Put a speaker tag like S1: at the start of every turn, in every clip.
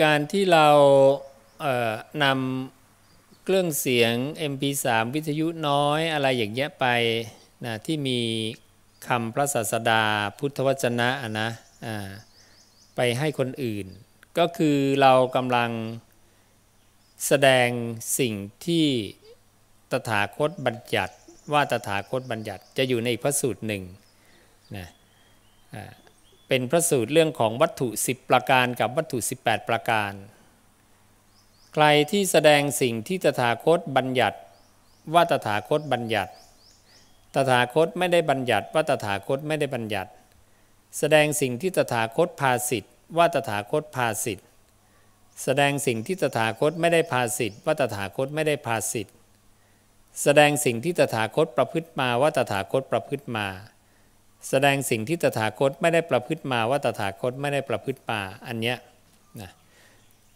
S1: การที่เราเนำเครื่องเสียง MP3 วิทยุน้อยอะไรอย่างเงี้ยไปนะที่มีคำพระศาสดาพุทธวจนะนะไปให้คนอื่น ก็คือเรากำลังแสดงสิ่งที่ตถาคตบัญญัติว่าตถาคตบัญญัติจะอยู่ในอีพระสูตรหนึ่งนะ เป็นพระสูตรเรื่องของวัตถุ 10 ประการกับวัตถุ 18 ประการ ใครที่แสดงสิ่งที่ตถาคตบัญญัติว่าตถาคตบัญญัติ ตถาคตไม่ได้บัญญัติว่าตถาคตไม่ได้บัญญัติ แสดงสิ่งที่ตถาคตพาสิทธิ์ว่าตถาคตพาสิทธิ์แสดงสิ่งที่ตถาคตไม่ได้พาสิทธิ์ว่าตถาคตไม่ได้พาสิทธิ์แสดงสิ่งที่ตถาคตประพฤติมาว่าตถาคตประพฤติมา แสดงสิ่งที่ตถาคตไม่ได้ประพฤติมาว่าตถาคตไม่ได้ประพฤติมาอันเนี้ยนะ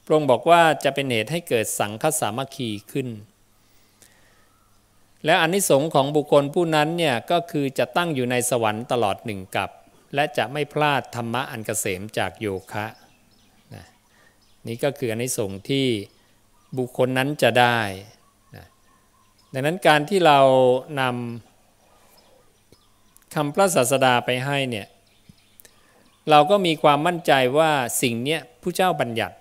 S1: พระองค์บอกว่าจะเป็นเหตุให้เกิดสังคสามัคคีขึ้น และอนนิสงส์ของบุคคลผู้นั้นเนี่ยก็คือจะตั้งอยู่ในสวรรค์ตลอดหนึ่งกับ และจะไม่พลาดธรรมะอันเกษมจากโยคะนะนี่ก็คืออนนิสงส์ที่บุคคลนั้นจะได้นะดังนั้นการที่เรานำ คำพระศาสดาไปให้เนี่ยเราก็มีความมั่นใจว่าสิ่งเนี้ยผู้เจ้าบัญญัติ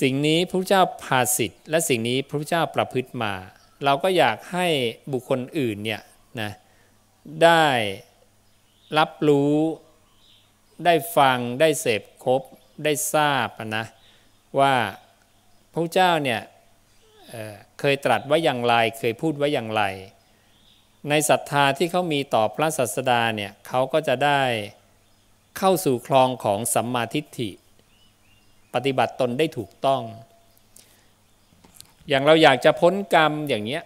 S1: สิ่งนี้พระเจ้าพาสิทธิ์และสิ่งนี้พระเจ้าประพฤติมา เราก็อยากให้บุคคลอื่นเนี่ยนะได้รับรู้ได้ฟังได้เสพครบได้ทราบนะว่าพระเจ้าเนี่ยเเคยตรัสไว้อย่างไรเคยพูดไว้อย่างไร ในศรัทธาที่เขามีต่อพระศาสดาเนี่ยเขาก็จะได้เข้าสู่คลองของสัมมาทิฏฐิ ปฏิบัติตนได้ถูกต้อง อย่างเราอยากจะพ้นกรรมอย่างเนี้ย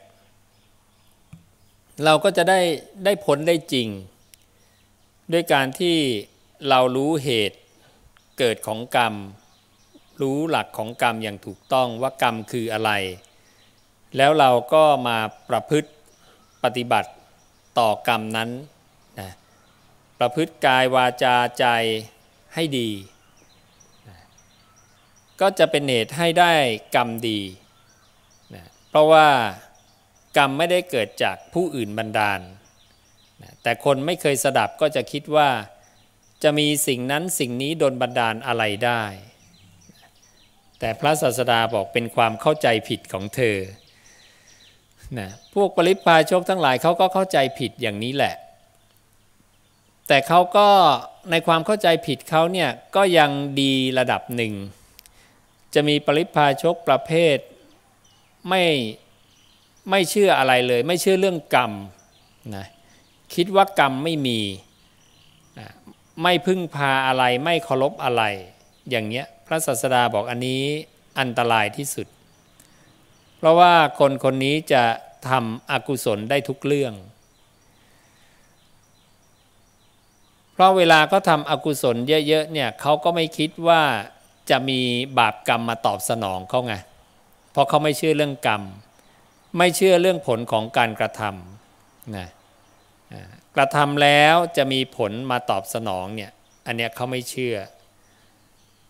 S1: เราก็จะได้ได้พ้นได้จริง ด้วยการที่เรารู้เหตุเกิดของกรรม รู้หลักของกรรมอย่างถูกต้องว่ากรรมคืออะไร แล้วเราก็มาประพฤติ ปฏิบัติต่อกรรมนั้นนะประพฤติกายวาจาใจให้ดีนะก็จะเป็นเหตุให้ได้กรรมดีนะเพราะว่ากรรมไม่ได้เกิดจากผู้อื่นบันดาลนะแต่คนไม่เคยสดับก็จะคิดว่าจะมีสิ่งนั้นสิ่งนี้โดนบันดาลอะไรได้ แต่พระศาสดาบอกเป็นความเข้าใจผิดของเธอ นะพวกปริพาชกทั้งหลายเขาก็เข้าใจผิดอย่างนี้แหละ แต่เขาก็ในความเข้าใจผิดเขาเนี่ยก็ยังดีระดับหนึ่ง จะมีปริพาชกประเภทไม่ไม่เชื่ออะไรเลย ไม่เชื่อเรื่องกรรมนะคิดว่ากรรมไม่มีนะไม่พึ่งพาอะไรไม่เคารพอะไร อย่างเงี้ยพระศาสดาบอกอันนี้อันตรายที่สุด ราะว่าคนคนนี้จะทำอกุศลได้ทุกเรื่อง เพราะเวลาเขาทำอกุศลเยอะๆเนี่ยเขาก็ไม่คิดว่าจะมีบาปกรรมมาตอบสนองเขาไง เพราะเขาไม่เชื่อเรื่องกรรม ไม่เชื่อเรื่องผลของการกระทำนะกระทำแล้วจะมีผลมาตอบสนองเนี่ย อันเนี้ยเขาไม่เชื่อ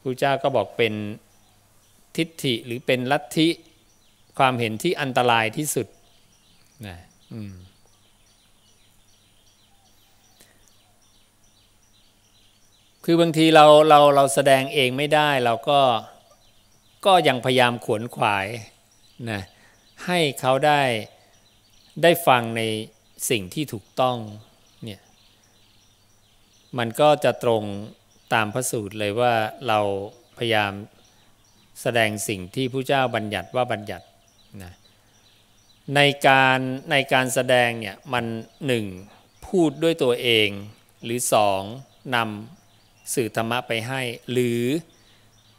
S1: พระเจ้าก็บอกเป็นทิฏฐิหรือเป็นลัทธิ ความเห็นที่อันตรายที่สุดนะคือบางทีเราเราเราแสดงเองไม่ได้เราก็ก็ยังพยายามขวนขวายนะให้เขาได้ได้ฟังในสิ่งที่ถูกต้องเนี่ยมันก็จะตรงตามพระสูตรเลยว่าเราพยายามแสดงสิ่งที่ผู้เจ้าบัญญัติว่าบัญญัติ ในการในการแสดงเนี่ยมันหนึ่งพูดด้วยตัวเอง หรือสองนำสื่อธรรมะไปให้ หรือ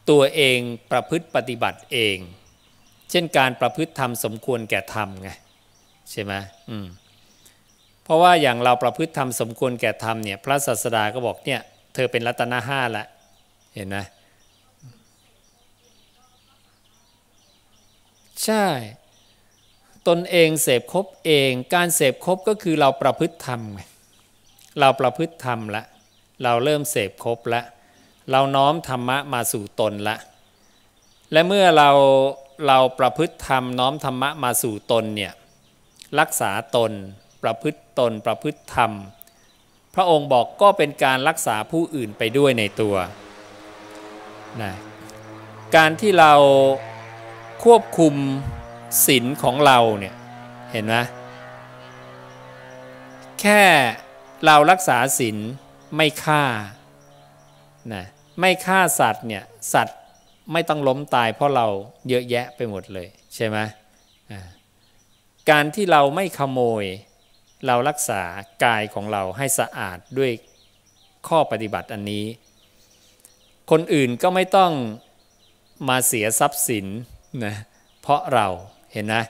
S1: ตัวเองประพฤติปฏิบัติเอง เช่นการประพฤติธรรมสมควรแก่ธรรมไงใช่ไหมอืมเพราะว่าอย่างเราประพฤติธรรมสมควรแก่ธรรมเนี่ยพระศาสดาก็บอกเนี่ยเธอเป็นรัตนห้าละเห็นไหมใช่ ตนเองเสพครบเอง การเสพครบก็คือเราประพฤติธรรมไงเราประพฤติธรรมละ เราเริ่มเสพครบละ เราน้อมธรรมะมาสู่ตนละ และเมื่อเราเราประพฤติธรรมน้อมธรรมะมาสู่ตนเนี่ยรักษาตน ประพฤติตน ประพฤติธรรม พระองค์บอกก็เป็นการรักษาผู้อื่นไปด้วยในตัวนะการที่เราควบคุม ศีลของเราเนี่ยเห็นไหมแค่เรารักษาศีลไม่ฆ่านะไม่ฆ่าสัตว์เนี่ยสัตว์ไม่ต้องล้มตายเพราะเราเยอะแยะไปหมดเลยใช่ไหมการที่เราไม่ขโมย เรารักษากายของเราให้สะอาดด้วยข้อปฏิบัติอันนี้ คนอื่นก็ไม่ต้องมาเสียทรัพย์สินนะเพราะเรา เห็นนะ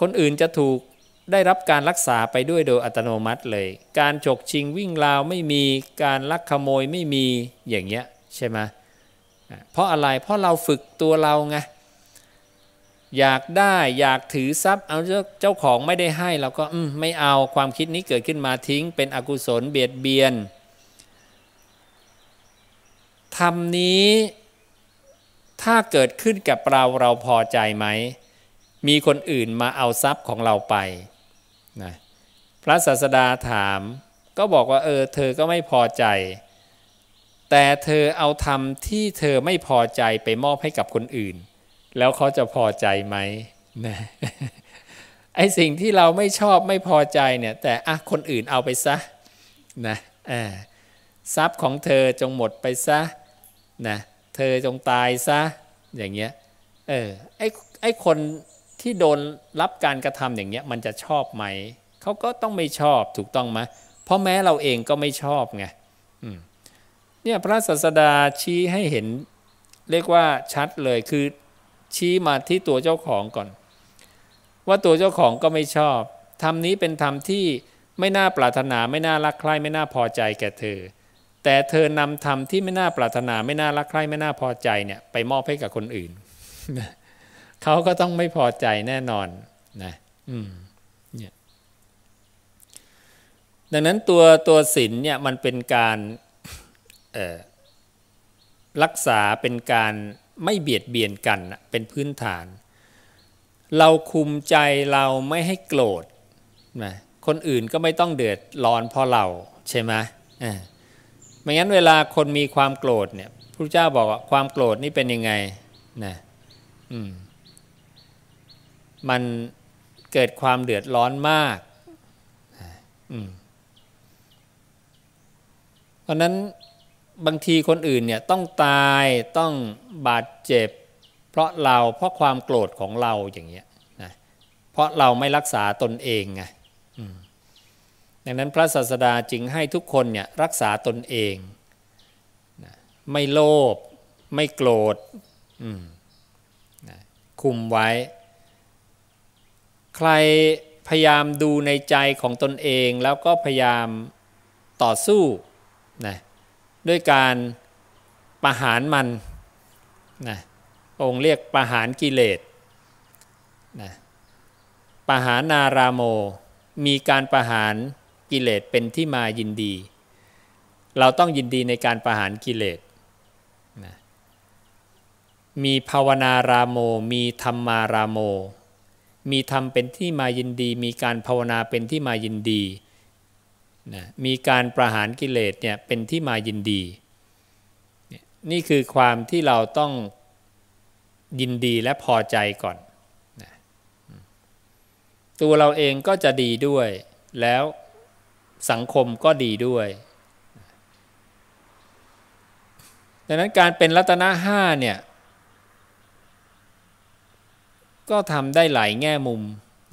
S1: คนอื่นจะถูกได้รับการรักษาไปด้วยโดยอัตโนมัติเลย การฉกชิงวิ่งราวไม่มีการลักขโมยไม่มีอย่างเงี้ยใช่ไหมเพราะอะไรเพราะเราฝึกตัวเราไงอยากได้อยากถือทรัพย์เอาเจ้าของไม่ได้ให้เราก็ไม่เอาความคิดนี้เกิดขึ้นมาทิ้ง เป็นอกุศลเบียดเบียนทำนี้ถ้าเกิดขึ้นกับเราเราพอใจไหม มีคนอื่นมาเอาทรัพย์ของเราไปนะพระศาสดาถามก็บอกว่าเออเธอก็ไม่พอใจ แต่เธอเอาทำที่เธอไม่พอใจไปมอบให้กับคนอื่น แล้วเขาจะพอใจไหมนะไอสิ่งที่เราไม่ชอบไม่พอใจเนี่ย แต่อะคนอื่นเอาไปซะนะทรัพย์ของเธอจงหมดไปซะนะเธอจงตายซะอย่างเงี้ยเออไอไอคน ที่โดนรับการกระทำอย่างเงี้ยมันจะชอบไหม เขาก็ต้องไม่ชอบถูกต้องไหมเพราะแม้เราเองก็ไม่ชอบไงเนี่ยพระศาสดาชี้ให้เห็นเรียกว่าชัดเลยคือชี้มาที่ตัวเจ้าของก่อน ว่าตัวเจ้าของก็ไม่ชอบทำนี้เป็นธรรมที่ไม่น่าปรารถนาไม่น่ารักใคร่ไม่น่าพอใจแก่เธอ แต่เธอนำธรรมที่ไม่น่าปรารถนาไม่น่ารักใคร่ไม่น่าพอใจเนี่ยไปมอบให้กับคนอื่น เขาก็ต้องไม่พอใจแน่นอนนะอืมเนี่ยดังนั้นตัวตัวศีลเนี่ยมันเป็นการรักษาเป็นการไม่เบียดเบียนกันเป็นพื้นฐาน เราคุมใจเราไม่ให้โกรธนะคนอื่นก็ไม่ต้องเดือดร้อนเพราะเราใช่ไหมอ่าไม่งั้นเวลาคนมีความโกรธเนี่ยพระเจ้าบอกว่าความโกรธนี่เป็นยังไงนะอืม มันเกิดความเดือดร้อนมาก เพราะนั้นบางทีคนอื่นเนี่ยต้องตายต้องบาดเจ็บ เพราะเราเพราะความโกรธของเราอย่างเงี้ยนะเพราะเราไม่รักษาตนเองไงดังนั้นพระศาสดาจึงให้ทุกคนเนี่ยรักษาตนเองนะไม่โลภไม่โกรธนะคุมไว้ ใครพยายามดูในใจของตนเองแล้วก็พยายามต่อสู้นะด้วยการประหารมันนะองค์เรียกประหารกิเลสนะประหารนารามโม มีการประหารกิเลสเป็นที่มายินดี เราต้องยินดีในการประหารกิเลสนะมีภาวนารามโม มีธรรมารามโม มีธรรมเป็นที่มายินดี มีการภาวนาเป็นที่มายินดีนะมีการประหารกิเลสเนี่ยเป็นที่มายินดี นี่คือความที่เราต้องยินดีและพอใจก่อนนะตัวเราเองก็จะดีด้วย แล้วสังคมก็ดีด้วยดังนั้นการเป็นรัตนะห้าเนี่ย ก็ทำได้หลายแง่มุม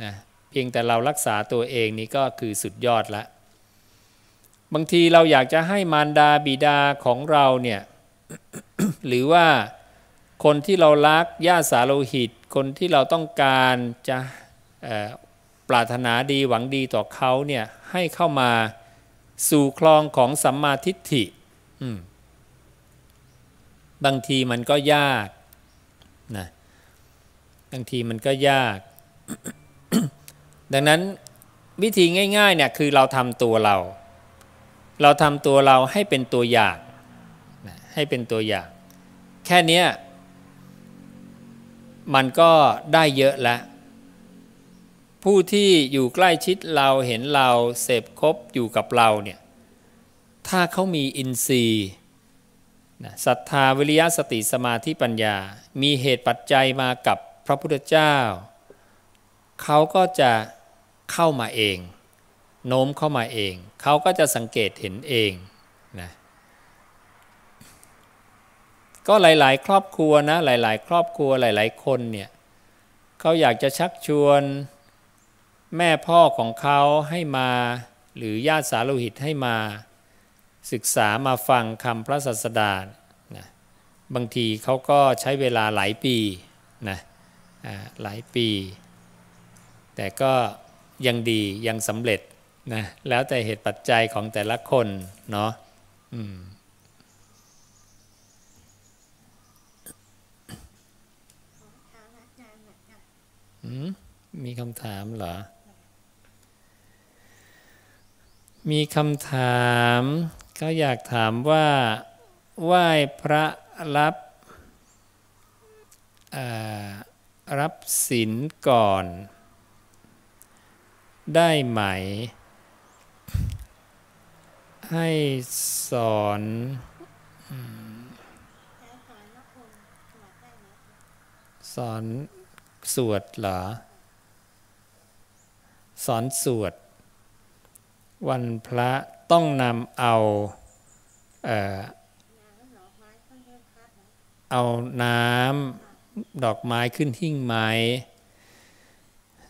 S1: นะเพียงแต่เรารักษาตัวเองนี่ก็คือสุดยอดละ บางทีเราอยากจะให้มารดาบิดาของเราเนี่ยหรือว่าคนที่เรารักญาติสาโลหิต คนที่เราต้องการจะปรารถนาดีหวังดีต่อเขาเนี่ยให้เข้ามาสู่คลองของสัมมาทิฏฐิบางทีมันก็ยากนะางทีมันก็ยาก ดังนั้นวิธีง่ายๆเนี่ยคือเราทำตัวเรา เราทำตัวเราให้เป็นตัวอย่างให้เป็นตัวอย่าง แค่นี้มันก็ได้เยอะแล้ว ผู้ที่อยู่ใกล้ชิดเราเห็นเราเสพคบอยู่กับเราเนี่ยถ้าเขามีอินทรีย์ศรัทธาวิริยะสติสมาธิปัญญา มีเหตุปัจจัยมากับ พระพุทธเจ้า เขาก็จะเข้ามาเอง โน้มเข้ามาเอง เขาก็จะสังเกตเห็นเองนะก็หลาย ๆ ครอบครัวนะหลาย ๆ ครอบครัวหลาย ๆ คนเนี่ยเขาอยากจะชักชวนแม่พ่อของเขาให้มา หรือญาติสาโลหิตให้มา ศึกษามาฟังคำพระศาสดานะบางทีเขาก็ใช้เวลาหลายปีนะ หลายปี แต่ก็ยังดียังสำเร็จนะแล้วแต่เหตุปัจจัยของแต่ละคนเนาะมีคำถามเหรอ มีคำถามเขาอยากถามว่าไหว้พระรับ รับศีลก่อน ได้ไหม ให้สอนสอนสวดเหรอ สอนสวด วันพระต้องนำเอาเออเอาน้ำ ดอกไม้ขึ้นหิ้งไม้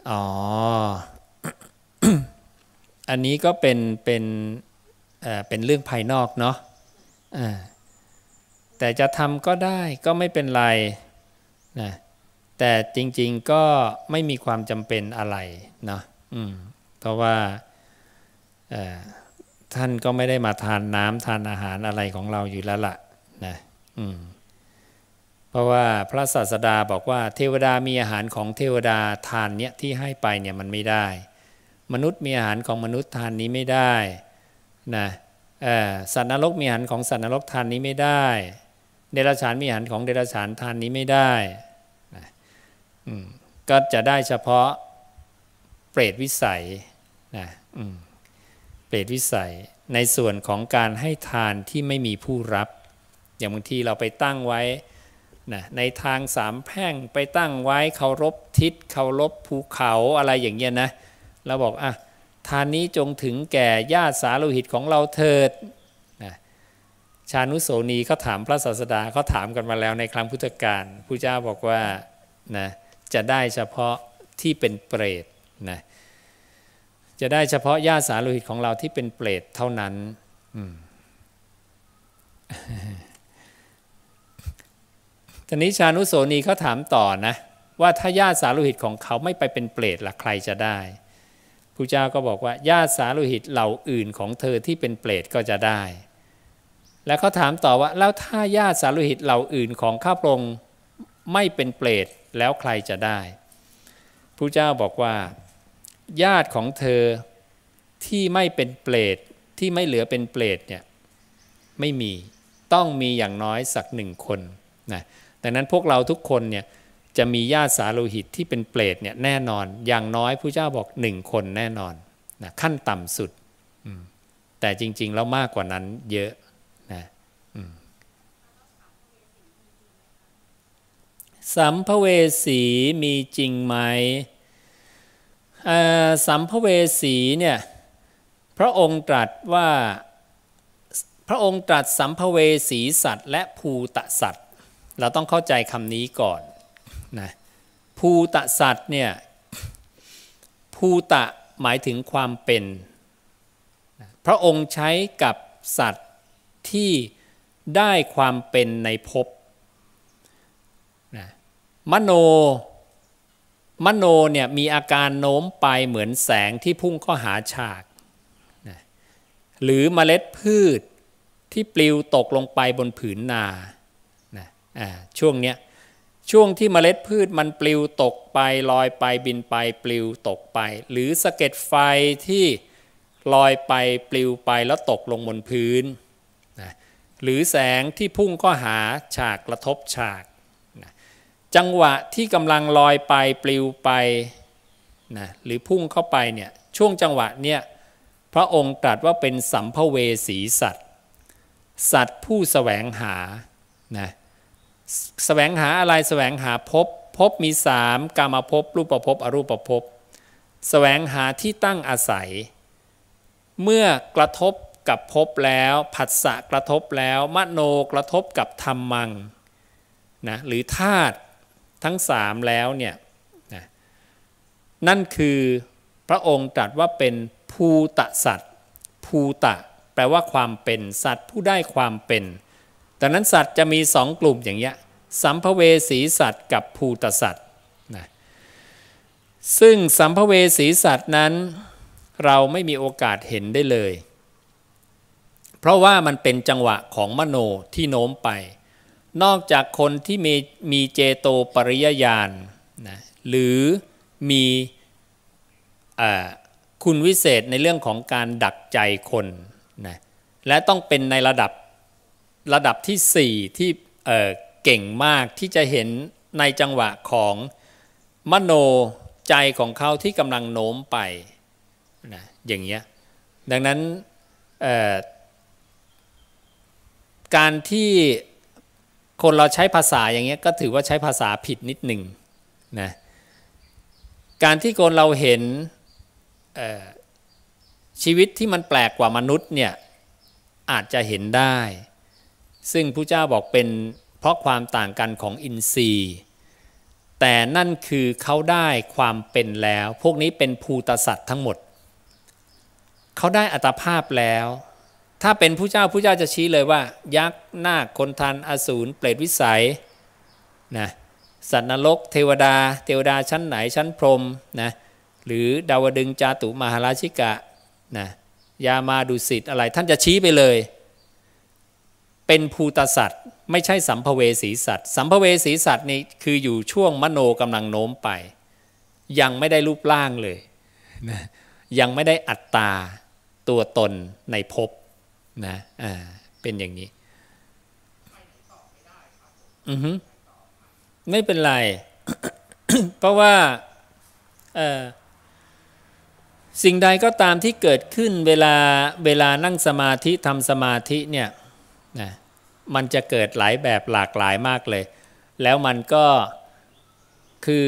S1: อ๋อ อันนี้ก็เป็นเป็นเเป็นเรื่องภายนอกเนาะแต่จะทำก็ได้ก็ไม่เป็นไรนะแต่จริง ๆก็ไม่มีความจำเป็นอะไรเนาะเพราะว่าท่านก็ไม่ได้มาทานน้ำทานอาหารอะไรของเราอยู่แล้วละ่ะนะ อืม ราะว่าพระศาสดาบอกว่าเทวดามีอาหารของเทวดาทานเนี้ยที่ให้ไปเนี่ยมันไม่ได้ มนุษย์มีอาหารของมนุษย์ทานนี้ไม่ได้นะสัตว์นรกมีอาหารของสัตว์นรกทานนี้ไม่ได้ เดรัจฉานมีอาหารของเดรัจฉานทานนี้ไม่ได้นะก็จะได้เฉพาะเปรตวิสัยนะอืมเปรตวิสัยในส่วนของการให้ทานที่ไม่มีผู้รับ อย่างบางทีเราไปตั้งไว้ นะในทางสามแพ่งไปตั้งไว้เคารพทิศเคารพภูเขาอะไรอย่างเงี้ยนะเราบอกอะทานนี้จงถึงแก่ญาติสาโลหิตของเราเถิดนะชานุโสนีเขาถามพระศาสดาเขาถามกันมาแล้วในครั้งพุทธกาลผู้เจ้าบอกว่านะจะได้เฉพาะที่เป็นเปรตนะจะได้เฉพาะญาติสาโลหิตของเราที่เป็นเปรตเท่านั้น ทีนี้ชานุโสนีเขาถามต่อนะ ว่าถ้าญาติสาโลหิตของเขาไม่ไปเป็นเปรตล่ะใครจะได้พระเจ้าก็บอกว่าญาติสาโลหิตเหล่าอื่นของเธอที่เป็นเปรตก็จะได้ แล้วเขาถามต่อว่าแล้วถ้าญาติสาโลหิตเหล่าอื่นของข้าพระองค์ไม่เป็นเปรตแล้วใครจะได้พระเจ้าบอกว่า ญาติของเธอที่ไม่เป็นเปรตที่ไม่เหลือเป็นเปรตเนี่ยไม่มีต้องมีอย่างน้อยสักหนึ่งคนนะ ดังนั้นพวกเราทุกคนเนี่ยจะมีญาติสาโลหิตที่เป็นเปรตเนี่ยแน่นอน อย่างน้อยผู้เจ้าบอกหนึ่งคนแน่นอนนะขั้นต่ำสุด แต่จริง ๆ แล้วมากกว่านั้นเยอะนะสัมภเวสีมีจริงไหมสัมภเวสีเนี่ยพระองค์ตรัสว่าพระองค์ตรัสสัมภเวสีสัตว์ และภูตะสัตว์ เราต้องเข้าใจคำนี้ก่อนนะภูตะสัตว์เนี่ยภูตะหมายถึงความเป็น พระองค์ใช้กับสัตว์ที่ได้ความเป็นในภพนะมโน มโนเนี่ยมีอาการโน้มไปเหมือนแสงที่พุ่งเข้าหาฉากนะหรือเมล็ดพืชที่ปลิวตกลงไปบนผืนนา ช่วงเนี้ยช่วงที่เมล็ดพืชมันปลิวตกไปลอยไปบินไปปลิวตกไป หรือสะเก็ดไฟที่ลอยไปปลิวไปแล้วตกลงบนพื้นนะหรือแสงที่พุ่งก็หาฉากกระทบฉากนะจังหวะที่กำลังลอยไปปลิวไปนะหรือพุ่งเข้าไปเนี่ยช่วงจังหวะเนี่ยพระองค์ตรัสว่าเป็นสัมภเวสีสัตว์ สัตว์ผู้แสวงหานะ แสวงหาอะไรแสวงหาพภพบมีสามกามภพรูปภพอรูปภพแสวงหาที่ตั้งอาศัย เมื่อกระทบกับภพแล้วผัสสะกระทบแล้วมโนกระทบกับธรรมังนะหรือธาตุทั้งสามแล้วเนี่ยนะนั่นคือพระองค์ตรัสว่าเป็นภูตะสัตว์ภูตะ แปลว่าความเป็นสัตว์ผู้ได้ความเป็นดังนั้นสัตว์จะมีสองกลุ่มอย่างเงี้ย สัมภเวสีสัตว์กับภูตสัตว์นะซึ่งสัมภเวสีสัตว์นั้น เราไม่มีโอกาสเห็นได้เลย เพราะว่ามันเป็นจังหวะของมโนที่โน้มไป นอกจากคนที่มีมีเจโตปริยญาณนะหรือมีคุณวิเศษในเรื่องของการดักใจคนนะและต้องเป็นในระดับระดับที่ 4 ที่ เก่งมากที่จะเห็นในจังหวะของมโนใจของเขาที่กำลังโน้มไปนะอย่างเงี้ยดังนั้นการที่คนเราใช้ภาษาอย่างเงี้ยก็ถือว่าใช้ภาษาผิดนิดหนึ่งนะการที่คนเราเห็นชีวิตที่มันแปลกกว่ามนุษย์เนี่ยอาจจะเห็นได้ ซึ่งพระเจ้าบอกเป็น ราะความต่างกันของอินทรีย์ แต่นั่นคือเขาได้ความเป็นแล้ว พวกนี้เป็นภูตสัตว์ทั้งหมด เขาได้อัตภาพแล้ว ถ้าเป็นผู้เจ้าผู้เจ้าจะชี้เลยว่า ยักษ์นาคคนทันอสูรเปรตวิสัยนะสัตว์นรกเทวดา เทวดาชั้นไหนชั้นพรมนะหรือดาวดึงจาตุมหาราชิกะนะยามาดุสิตอะไรท่านจะชี้ไปเลย เป็นภูตสัตว์ไม่ใช่สัมภเวสีสัตว์สัมภเวสีสัตว์นี่คืออยู่ช่วงมโนกำลังโน้มไป ยังไม่ได้รูปร่างเลยนะยังไม่ได้อัตตาตัวตนในภพนะอ่าเป็นอย่างนี้อือฮึไม่เป็นไร เพราะว่าเออสิ่งใดก็ตามที่เกิดขึ้นเวลาเวลานั่งสมาธิทำสมาธิเนี่ย นะมันจะเกิดหลายแบบหลากหลายมากเลย แล้วมันก็คือ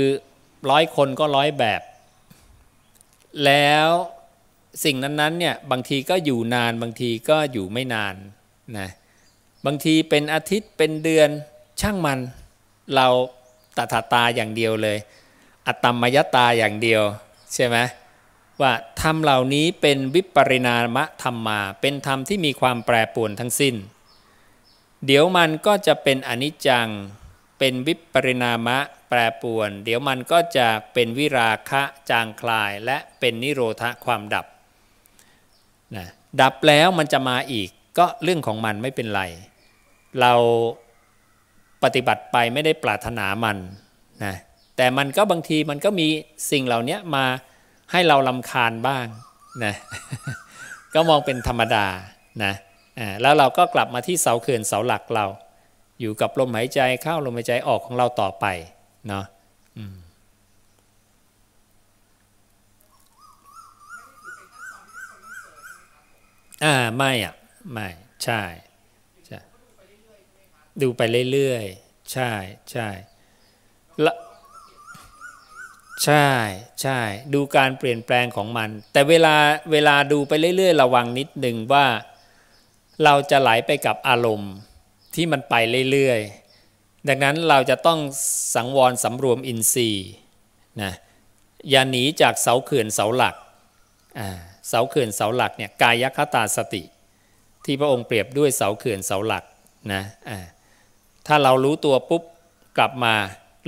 S1: ร้อยคนก็ร้อยแบบ แล้วสิ่งนั้นๆเนี่ยบางทีก็อยู่นานบางทีก็อยู่ไม่นานนะบางทีเป็นอาทิตย์เป็นเดือนช่างมันเราตถาตาอย่างเดียวเลย อัตตมยตาอย่างเดียวใช่ไหมว่าธรรมเหล่านี้เป็นวิปริณามะธรรมมา เป็นธรรมที่มีความแปรปรวนทั้งสิ้น เดี๋ยวมันก็จะเป็นอนิจจัง เป็นวิปริณามะแปรปวน เดี๋ยวมันก็จะเป็นวิราคะจางคลาย และเป็นนิโรธความดับนะดับแล้วมันจะมาอีกก็เรื่องของมันไม่เป็นไร เราปฏิบัติไปไม่ได้ปรารถนามันนะแต่มันก็บางทีมันก็มีสิ่งเหล่านี้มาให้เราลำคาญบ้างนะก็มองเป็นธรรมดานะ แล้วเราก็กลับมาที่เสาเขื่อนเสาหลักเรา อยู่กับลมหายใจเข้าลมหายใจออกของเราต่อไปเนาะอ่าไม่อะไม่ใช่ใช่ดูไปเรื่อยๆ ใช่ใช่แล้วใช่ใช่ดูการเปลี่ยนแปลงของมัน แต่เวลาเวลาดูไปเรื่อยๆ ระวังนิดหนึ่งว่า เราจะไหลไปกับอารมณ์ที่มันไปเรื่อยๆ ดังนั้นเราจะต้องสังวรสำรวมอินทรีย์นะอย่าหนีจากเสาเขื่อนเสาหลักเสาเขื่อนเสาหลักเนี่ยกายคตาสติ ที่พระองค์เปรียบด้วยเสาเขื่อนเสาหลักนะถ้าเรารู้ตัวปุ๊บกลับมา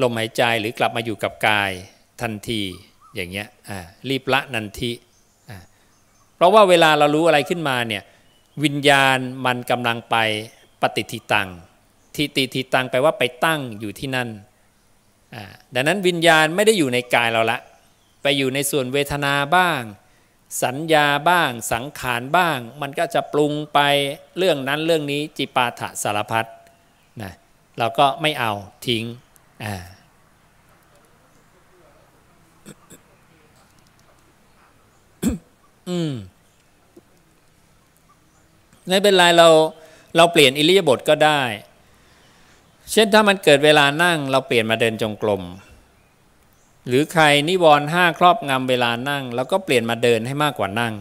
S1: ลมหายใจหรือกลับมาอยู่กับกายทันทีอย่างเงี้ยรีบละนันทีเพราะว่าเวลาเรารู้อะไรขึ้นมาเนี่ย วิญญาณมันกำลังไปปฏิทิตังทิติทิตังแปลว่าไปตั้งอยู่ที่นั่นดังนั้นวิญญาณไม่ได้อยู่ในกายเราละ ไปอยู่ในส่วนเวทนาบ้าง สัญญาบ้าง สังขารบ้าง มันก็จะปรุงไปเรื่องนั้นเรื่องนี้จิปาถะสารพัดนะเราก็ไม่เอาทิ้งอ่าอืม ไม่เป็นไรเราเราเปลี่ยนอิริยาบถก็ได้ เช่นถ้ามันเกิดเวลานั่ง เราเปลี่ยนมาเดินจงกรมหรือใครนิวรณ์ห้าครอบงำเวลานั่งเราก็เปลี่ยนมาเดินให้มากกว่านั่ง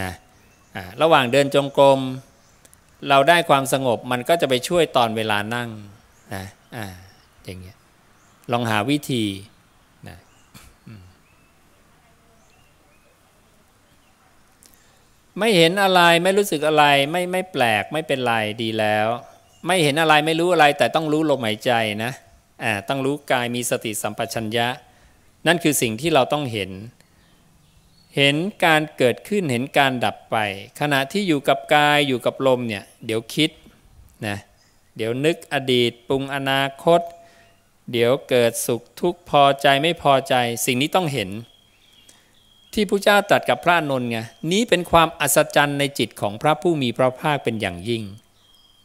S1: นะระหว่างเดินจงกรมเราได้ความสงบมันก็จะไปช่วยตอนเวลานั่งนะอ่าอย่างเงี้ยลองหาวิธีนะ ไม่เห็นอะไรไม่รู้สึกอะไรไม่ไม่แปลกไม่เป็นไรดีแล้ว ไม่เห็นอะไรไม่รู้อะไร แต่ต้องรู้ลมหายใจนะอ่าต้องรู้กายมีสติสัมปชัญญะ นั่นคือสิ่งที่เราต้องเห็น เห็นการเกิดขึ้นเห็นการดับไป ขณะที่อยู่กับกายอยู่กับลมเนี่ยเดี๋ยวคิดนะเดี๋ยวนึกอดีตปรุงอนาคต เดี๋ยวเกิดสุขทุกข์พอใจไม่พอใจ สิ่งนี้ต้องเห็น ที่พระเจ้าตรัสกับพระนนท์ไงนี้เป็นความอัศจรรย์ในจิตของพระผู้มีพระภาคเป็นอย่างยิ่ง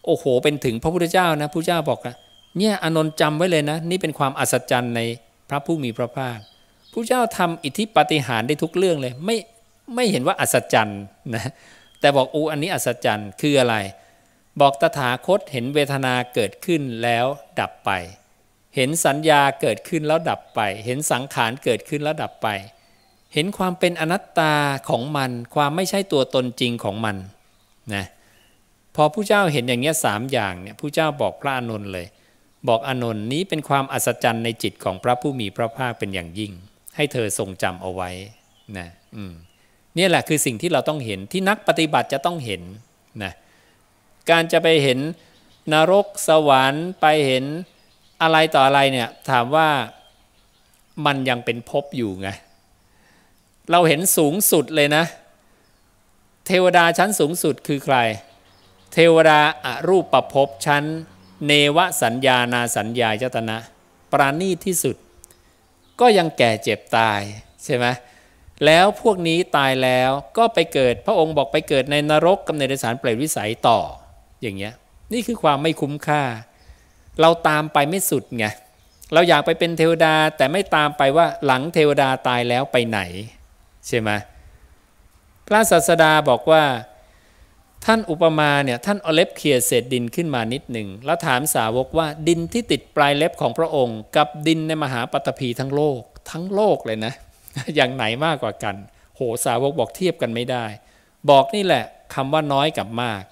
S1: โอ้โห เป็นถึงพระพุทธเจ้านะพระเจ้าบอกนะเนี่ยอนนท์จำไว้เลยนะ นี่เป็นความอัศจรรย์ในพระผู้มีพระภาคผู้เจ้าทำอิทธิปฏิหารได้ทุกเรื่องเลย ไม่ไม่เห็นว่าอัศจรรย์นะแต่บอกอูอันนี้อัศจรรย์คืออะไร บอกตถาคตเห็นเวทนาเกิดขึ้นแล้วดับไป เห็นสัญญาเกิดขึ้นแล้วดับไป เห็นสังขารเกิดขึ้นแล้วดับไป เห็นความเป็นอนัตตาของมัน ความไม่ใช่ตัวตนจริงของมันนะพอผู้เจ้าเห็นอย่างเงี้ยสามอย่างเนี่ยผู้เจ้าบอกพระอนุนเลย บอกอนนท์นี้เป็นความอัศจรรย์ในจิตของพระผู้มีพระภาคเป็นอย่างยิ่ง ให้เธอทรงจำเอาไว้นะอืมนี่แหละคือสิ่งที่เราต้องเห็นที่นักปฏิบัติจะต้องเห็นนะการจะไปเห็นนรกสวรรค์ไปเห็นอะไรต่ออะไรเนี่ยถามว่ามันยังเป็นภพอยู่ไง เราเห็นสูงสุดเลยนะ เทวดาชั้นสูงสุดคือใคร เทวดาอารูปประพบชั้น เนวสัญญานาสัญญาจตนะ ปราณีที่สุด ก็ยังแก่เจ็บตายใช่ไหมแล้วพวกนี้ตายแล้วก็ไปเกิดพระองค์บอกไปเกิดในนรกกำเนิดสารเปรตวิสัยต่ออย่างเงี้ยนี่คือความไม่คุ้มค่า เราตามไปไม่สุดไงเราอยากไปเป็นเทวดาแต่ไม่ตามไปว่าหลังเทวดาตายแล้วไปไหน ใช่ไหมพระศาสดาบอกว่าท่านอุปมาเนี่ยท่านเอาเล็บเขี่ยเศษดินขึ้นมานิดหนึ่งแล้วถามสาวกว่าดินที่ติดปลายเล็บของพระองค์ กับดินในมหาปฐพีทั้งโลก ทั้งโลกเลยนะ อย่างไหนมากกว่ากัน โหสาวกบอกเทียบกันไม่ได้ บอกนี่แหละคำว่าน้อยกับมาก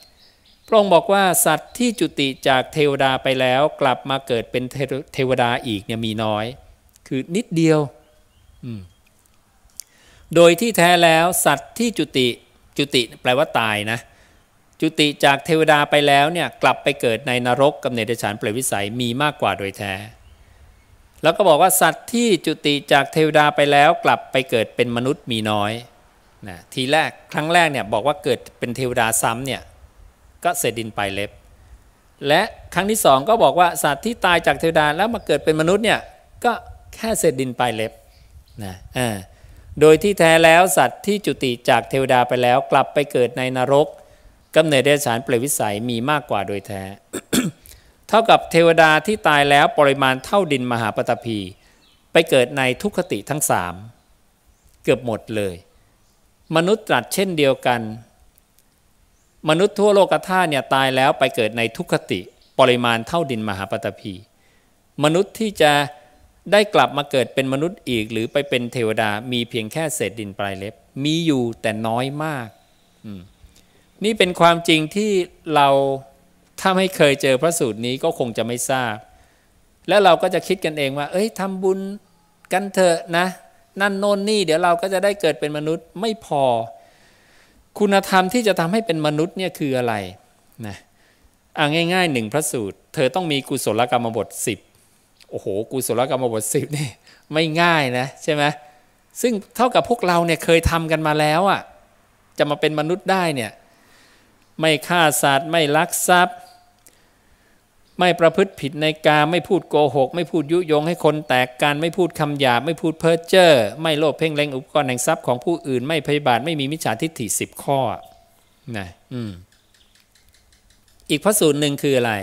S1: พระองค์บอกว่าสัตว์ที่จุติจากเทวดาไปแล้วกลับมาเกิดเป็นเทวดาอีกเนี่ยมีน้อย คือนิดเดียว โดยที่แท้แล้วสัตว์ที่จุติจุติแปลว่าตายนะ จุติจากเทวดาไปแล้วเนี่ยกลับไปเกิดในนรกกับเนรฉานเปรตวิสัยมีมากกว่าโดยแท้ แล้วก็บอกว่าสัตว์ที่จุติจากเทวดาไปแล้วกลับไปเกิดเป็นมนุษย์มีน้อยนะทีแรกครั้งแรกเนี่ยบอกว่าเกิดเป็นเทวดาซ้ำเนี่ยก็เศษดินไปเล็บ และครั้งที่สองก็บอกว่าสัตว์ที่ตายจากเทวดาแล้วมาเกิดเป็นมนุษย์เนี่ยก็แค่เศษดินไปเล็บนะอ่า โดยที่แท้แล้วสัตว์ที่จุติจากเทวดาไปแล้วกลับไปเกิดในนรกกำเนิดเดรัจฉานเปรตวิสัยมีมากกว่าโดยแท้ เท่ากับเทวดาที่ตายแล้วปริมาณเท่าดินมหาปฐพี ไปเกิดในทุกขติทั้งสามเกือบหมดเลย มนุษย์ตรัสเช่นเดียวกัน มนุษย์ทั่วโลกธาตุเนี่ยตายแล้วไปเกิดในทุกขติ ปริมาณเท่าดินมหาปฐพี มนุษย์ที่จะ ได้กลับมาเกิดเป็นมนุษย์อีก หรือไปเป็นเทวดามีเพียงแค่เศษดินปลายเล็บ มีอยู่แต่น้อยมากนี่เป็นความจริงที่เราถ้าไม่เคยเจอพระสูตรนี้ก็คงจะไม่ทราบ แล้วเราก็จะคิดกันเองว่า เอ้ยทำบุญกันเถอะนะ นั่นโน่นนี่ เดี๋ยวเราก็จะได้เกิดเป็นมนุษย์ไม่พอ คุณธรรมที่จะทำให้เป็นมนุษย์เนี่ยคืออะไรนะอ่าง่ายๆหนึ่งพระสูตร เธอต้องมีกุศลกรรมบทสิบ โอ้โหกุศลกรรมบทสิบนี่ไม่ง่ายนะใช่ไหมซึ่งเท่ากับพวกเราเนี่ยเคยทำกันมาแล้วอะ่ะจะมาเป็นมนุษย์ได้เนี่ยไม่ฆ่าสัตว์ไม่ลักทรัพย์ ไม่ประพฤติผิดในการไม่พูดโกหก ไม่พูดยุยงให้คนแตกกันไม่พูดคำหยาบไม่พูดเพ้อเจ้อไม่โลภเพ่งเล็งอุปกรณ์แห่งทรัพย์ของผู้อื่น ไม่พยาบาทไม่มีมิจฉาทิฏฐิสิบข้อนะอืมอีกพระสูตรหนึ่งคืออะไร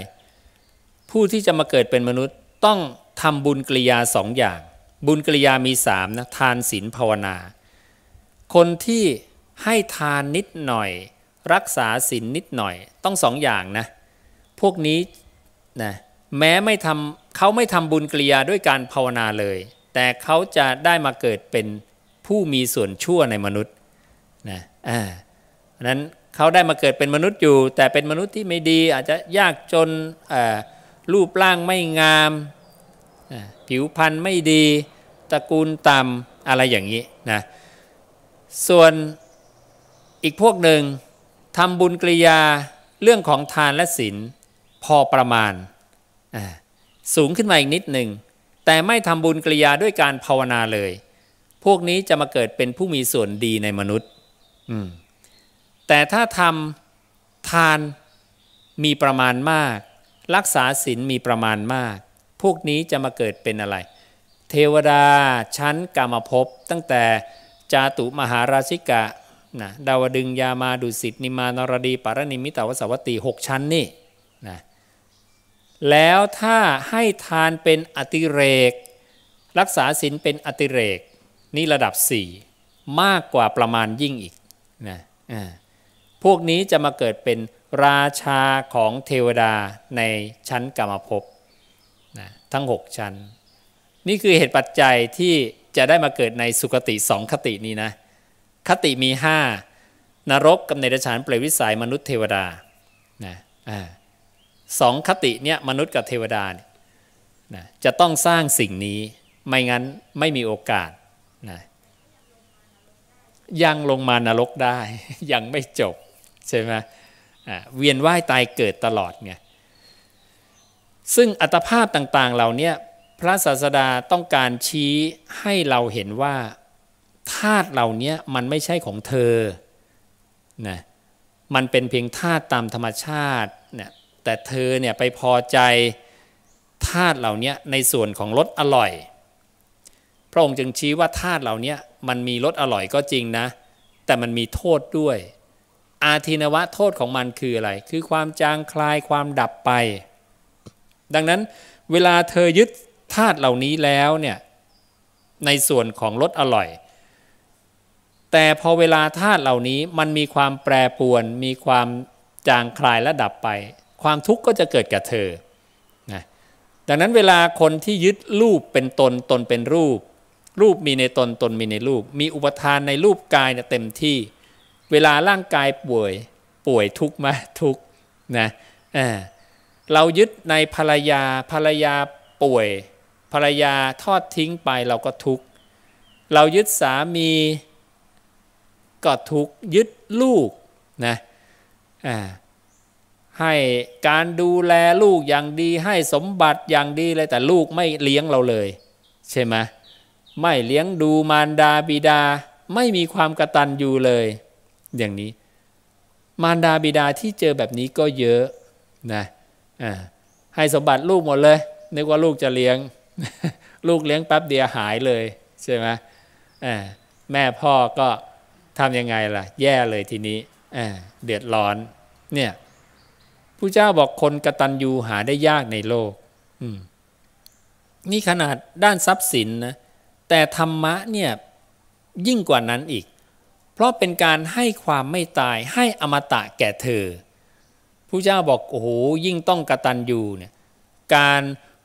S1: ผู้ที่จะมาเกิดเป็นมนุษย์ ต้องทำบุญกริยาสองอย่าง บุญกริยามีสามนะทานศีลภาวนา คนที่ให้ทานนิดหน่อย รักษาศีลนิดหน่อย ต้องสองอย่างนะ พวกนี้นะแม้ไม่ทำเขาไม่ทำบุญกริยาด้วยการภาวนาเลย แต่เขาจะได้มาเกิดเป็นผู้มีส่วนชั่วในมนุษย์นะอ่านั้นเขาได้มาเกิดเป็นมนุษย์อยู่ แต่เป็นมนุษย์ที่ไม่ดีอาจจะยากจน รูปร่างไม่งาม ผิวพรรณไม่ดีตระกูลต่ำอะไรอย่างนี้นะส่วนอีกพวกหนึ่งทำบุญกริยาเรื่องของทานและศีลพอประมาณ สูงขึ้นมาอีกนิดหนึ่ง แต่ไม่ทำบุญกริยาด้วยการภาวนาเลย พวกนี้จะมาเกิดเป็นผู้มีส่วนดีในมนุษย์แต่ถ้าทำทานมีประมาณมาก รักษาศีลมีประมาณมาก พวกนี้จะมาเกิดเป็นอะไร เทวดาชั้นกรรมภพตั้งแต่จาตุมหาราชิกะนะดาวดึงยามาดุสิตนิมานรดีปารณิมิตาวสวัตตีหกชั้นนี่นะแล้วถ้าให้ทานเป็นอติเรก รักษาศีลเป็นอติเรก นี่ระดับสี่มากกว่าประมาณยิ่งอีกนะพวกนี้จะมาเกิดเป็น ราชาของเทวดาในชั้นกรรมภพนะทั้งหกชั้น นี่คือเหตุปัจจัยที่จะได้มาเกิดในสุคติสองคตินี้นะ คติมีห้านรกกับในรชานเปรตวิสัยมนุษย์เทวดานะสองคติเนี่ยมนุษย์กับเทวดาเนี่ยนะจะต้องสร้างสิ่งนี้ไม่งั้นไม่มีโอกาสนะยังลงมานรกได้ ยังไม่จบ ใช่ไหม เวียนว่ายตายเกิดตลอดไงซึ่งอัตภาพต่างๆเหล่านี้พระศาสดาต้องการชี้ให้เราเห็นว่าธาตุเหล่านี้มันไม่ใช่ของเธอนะมันเป็นเพียงธาตุตามธรรมชาติเนี่ยแต่เธอเนี่ยไปพอใจธาตุเหล่านี้ในส่วนของรสอร่อย พระองค์จึงชี้ว่าธาตุเหล่านี้มันมีรสอร่อยก็จริงนะ แต่มันมีโทษด้วย อาทินวะโทษของมันคืออะไร คือความจางคลายความดับไป ดังนั้นเวลาเธอยึดธาตุเหล่านี้แล้วเนี่ยในส่วนของรสอร่อย แต่พอเวลาธาตุเหล่านี้มันมีความแปรปวน มีความจางคลายและดับไป ความทุกข์ก็จะเกิดกับเธอนะดังนั้นเวลาคนที่ยึดรูปเป็นตนตนเป็นรูป รูปมีในตนตนมีในรูป มีอุปทานในรูปกายเนี่ยเต็มที่ เวลาร่างกายป่วย ป่วยทุกข์ไหมทุกนะเรายึดในภรรยาภรรยาป่วย ภรรยาทอดทิ้งไปเราก็ทุกเรายึดสามีก็ถูกยึดลูกนะให้การดูแลลูกอย่างดี ให้สมบัติอย่างดีเลยแต่ลูกไม่เลี้ยงเราเลย ใช่ไหมไม่เลี้ยงดูมารดาบิดา ไม่มีความกระตันอยู่เลย อย่างนี้ มารดาบิดาที่เจอแบบนี้ก็เยอะนะให้สมบัติลูกหมดเลยนึกว่าลูกจะเลี้ยง ลูกเลี้ยงแป๊บเดียวหายเลยใช่ไหมแม่พ่อก็ทำยังไงล่ะ แย่เลยทีนี้เดือดร้อนเนี่ยผู้เจ้าบอกคนกระตัญญูหาได้ยากในโลกนี่ขนาดด้านทรัพย์สินนะแต่ธรรมะเนี่ยยิ่งกว่านั้นอีก เพราะเป็นการให้ความไม่ตายให้อมตะแก่เธอผู้เจ้าบอกโอ้โหยิ่งต้องกระตัญญูเนี่ยการ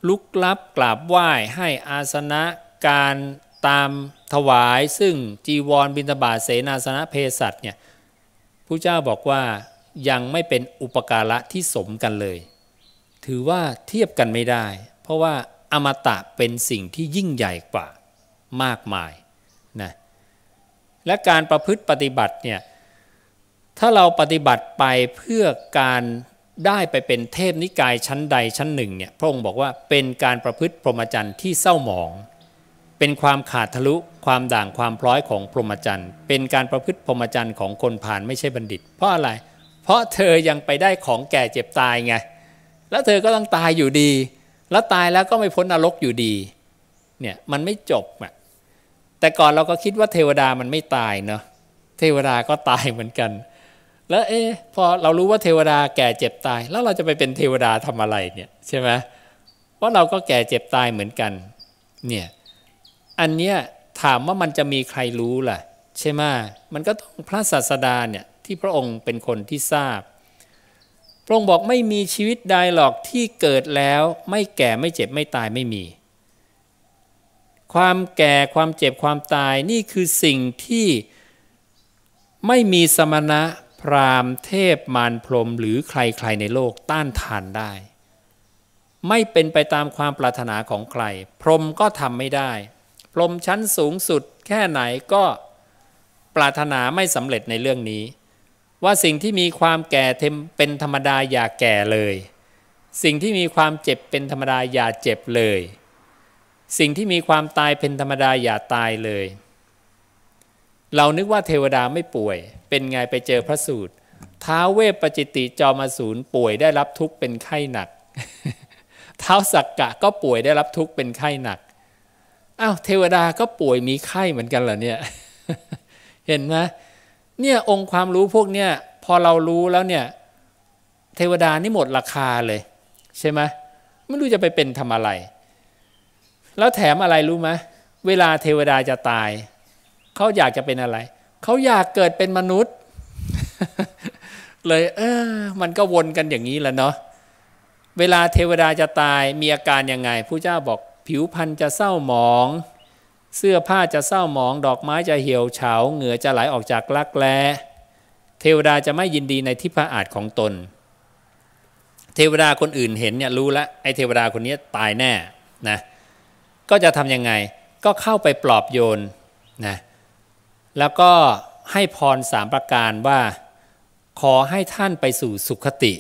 S1: ลุกลับกราบไหว้ให้อาสนะการตามถวายซึ่งจีวรบิณฑบาตเสนาสนะเพศัตเนี่ยผู้เจ้าบอกว่ายังไม่เป็นอุปการะที่สมกันเลย ถือว่าเทียบกันไม่ได้ เพราะว่าอมตะเป็นสิ่งที่ยิ่งใหญ่กว่ามากมายนะ และการประพฤติปฏิบัติเนี่ยถ้าเราปฏิบัติไปเพื่อการได้ไปเป็นเทพนิกายชั้นใดชั้นหนึ่งเนี่ยพระองค์บอกว่าเป็นการประพฤติพรหมจรรย์ที่เศร้าหมอง เป็นความขาดทะลุความด่างความพร้อยของพรหมจรรย์เป็นการประพฤติพรหมจรรย์ของคนผ่านไม่ใช่บัณฑิต เพราะอะไร เพราะเธอยังไปได้ของแก่เจ็บตายไงแล้วเธอก็ต้องตายอยู่ดี แล้วตายแล้วก็ไม่พ้นนรกอยู่ดีเนี่ยมันไม่จบอะ แต่ก่อนเราก็คิดว่าเทวดามันไม่ตายเนาะเทวดาก็ตายเหมือนกัน แล้วเอ๊พอเรารู้ว่าเทวดาแก่เจ็บตาย แล้วเราจะไปเป็นเทวดาทำอะไรเนี่ยใช่ไหมเพราะเราก็แก่เจ็บตายเหมือนกันเนี่ยอันเนี้ยถามว่ามันจะมีใครรู้ล่ะ ใช่ไหมมันก็ต้องพระศาสดาเนี่ยที่พระองค์เป็นคนที่ทราบ พระองค์บอกไม่มีชีวิตใดหรอกที่เกิดแล้ว ไม่แก่ไม่เจ็บไม่ตายไม่มี ความแก่ความเจ็บความตายนี่คือสิ่งที่ไม่มีสมณะพราหมณ์เทพมารพรมหรือใครๆในโลกต้านทานได้ ไม่เป็นไปตามความปรารถนาของใคร พรหมก็ทำไม่ได้ พรหมชั้นสูงสุดแค่ไหนก็ปรารถนาไม่สำเร็จในเรื่องนี้ ว่าสิ่งที่มีความแก่เป็นธรรมดาอย่าแก่เลย สิ่งที่มีความเจ็บเป็นธรรมดาอย่าเจ็บเลย สิ่งที่มีความตายเป็นธรรมดาอย่าตายเลย เรานึกว่าเทวดาไม่ป่วย เป็นไงไปเจอพระสูตรท้าเวปปจิติจอมาสูนป่วยได้รับทุกข์เป็นไข้หนัก เท้าสักกะก็ป่วยได้รับทุกข์เป็นไข้หนัก อ้าวเทวดาก็ป่วยมีไข้เหมือนกันเหรอเนี่ย เห็นไหมเนี่ยองค์ความรู้พวกเนี้ยพอเรารู้แล้วเนี่ย เทวดานี่หมดราคาเลย ใช่ไหมไม่รู้จะไปเป็นทำอะไร แล้วแถมอะไรรู้ไหมเวลาเทวดาจะตาย เขาอยากจะเป็นอะไร เขาอยากเกิดเป็นมนุษย์ เลย เออ มันก็วนกันอย่างนี้แหละเนาะเวลาเทวดาจะตายมีอาการยังไงผู้เจ้าบอกผิวพรรณจะเศร้าหมอง เสื้อผ้าจะเศร้าหมอง ดอกไม้จะเหี่ยวเฉาเหงื่อจะไหลออกจากลักแร้เทวดาจะไม่ยินดีในทิพอาจของตน เทวดาคนอื่นเห็นเนี่ยรู้ล้วไอ้เทวดาคนนี้ตายแน่นะ ก็จะทำยังไง ก็เข้าไปปลอบโยนนะแล้วก็ให้พรสามประการว่า ขอให้ท่านไปสู่สุขติ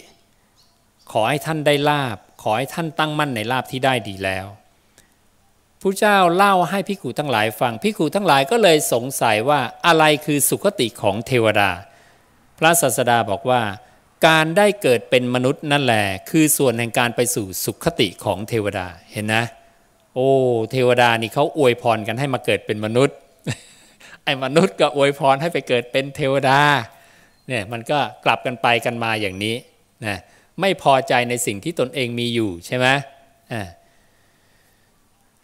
S1: ขอให้ท่านได้ลาบ ขอให้ท่านตั้งมั่นในลาบที่ได้ดีแล้วผู้เจ้าเล่าให้พิกูทั้งหลายฟังพิกูทั้งหลายก็เลยสงสัยว่าอะไรคือสุขติของเทวดา พระศาสดาบอกว่า การได้เกิดเป็นมนุษย์นั่นแหละคือส่วนแห่งการไปสู่สุขติของเทวดาเห็นนะ อ้ เทวดานี่เขาอวยพรกันให้มาเกิดเป็นมนุษย์ ไอ้มนุษย์ก็อวยพรให้ไปเกิดเป็นเทวดา เนี่ยมันก็กลับกันไปกันมาอย่างนี้นะไม่พอใจในสิ่งที่ตนเองมีอยู่ใช่ไหมอ่า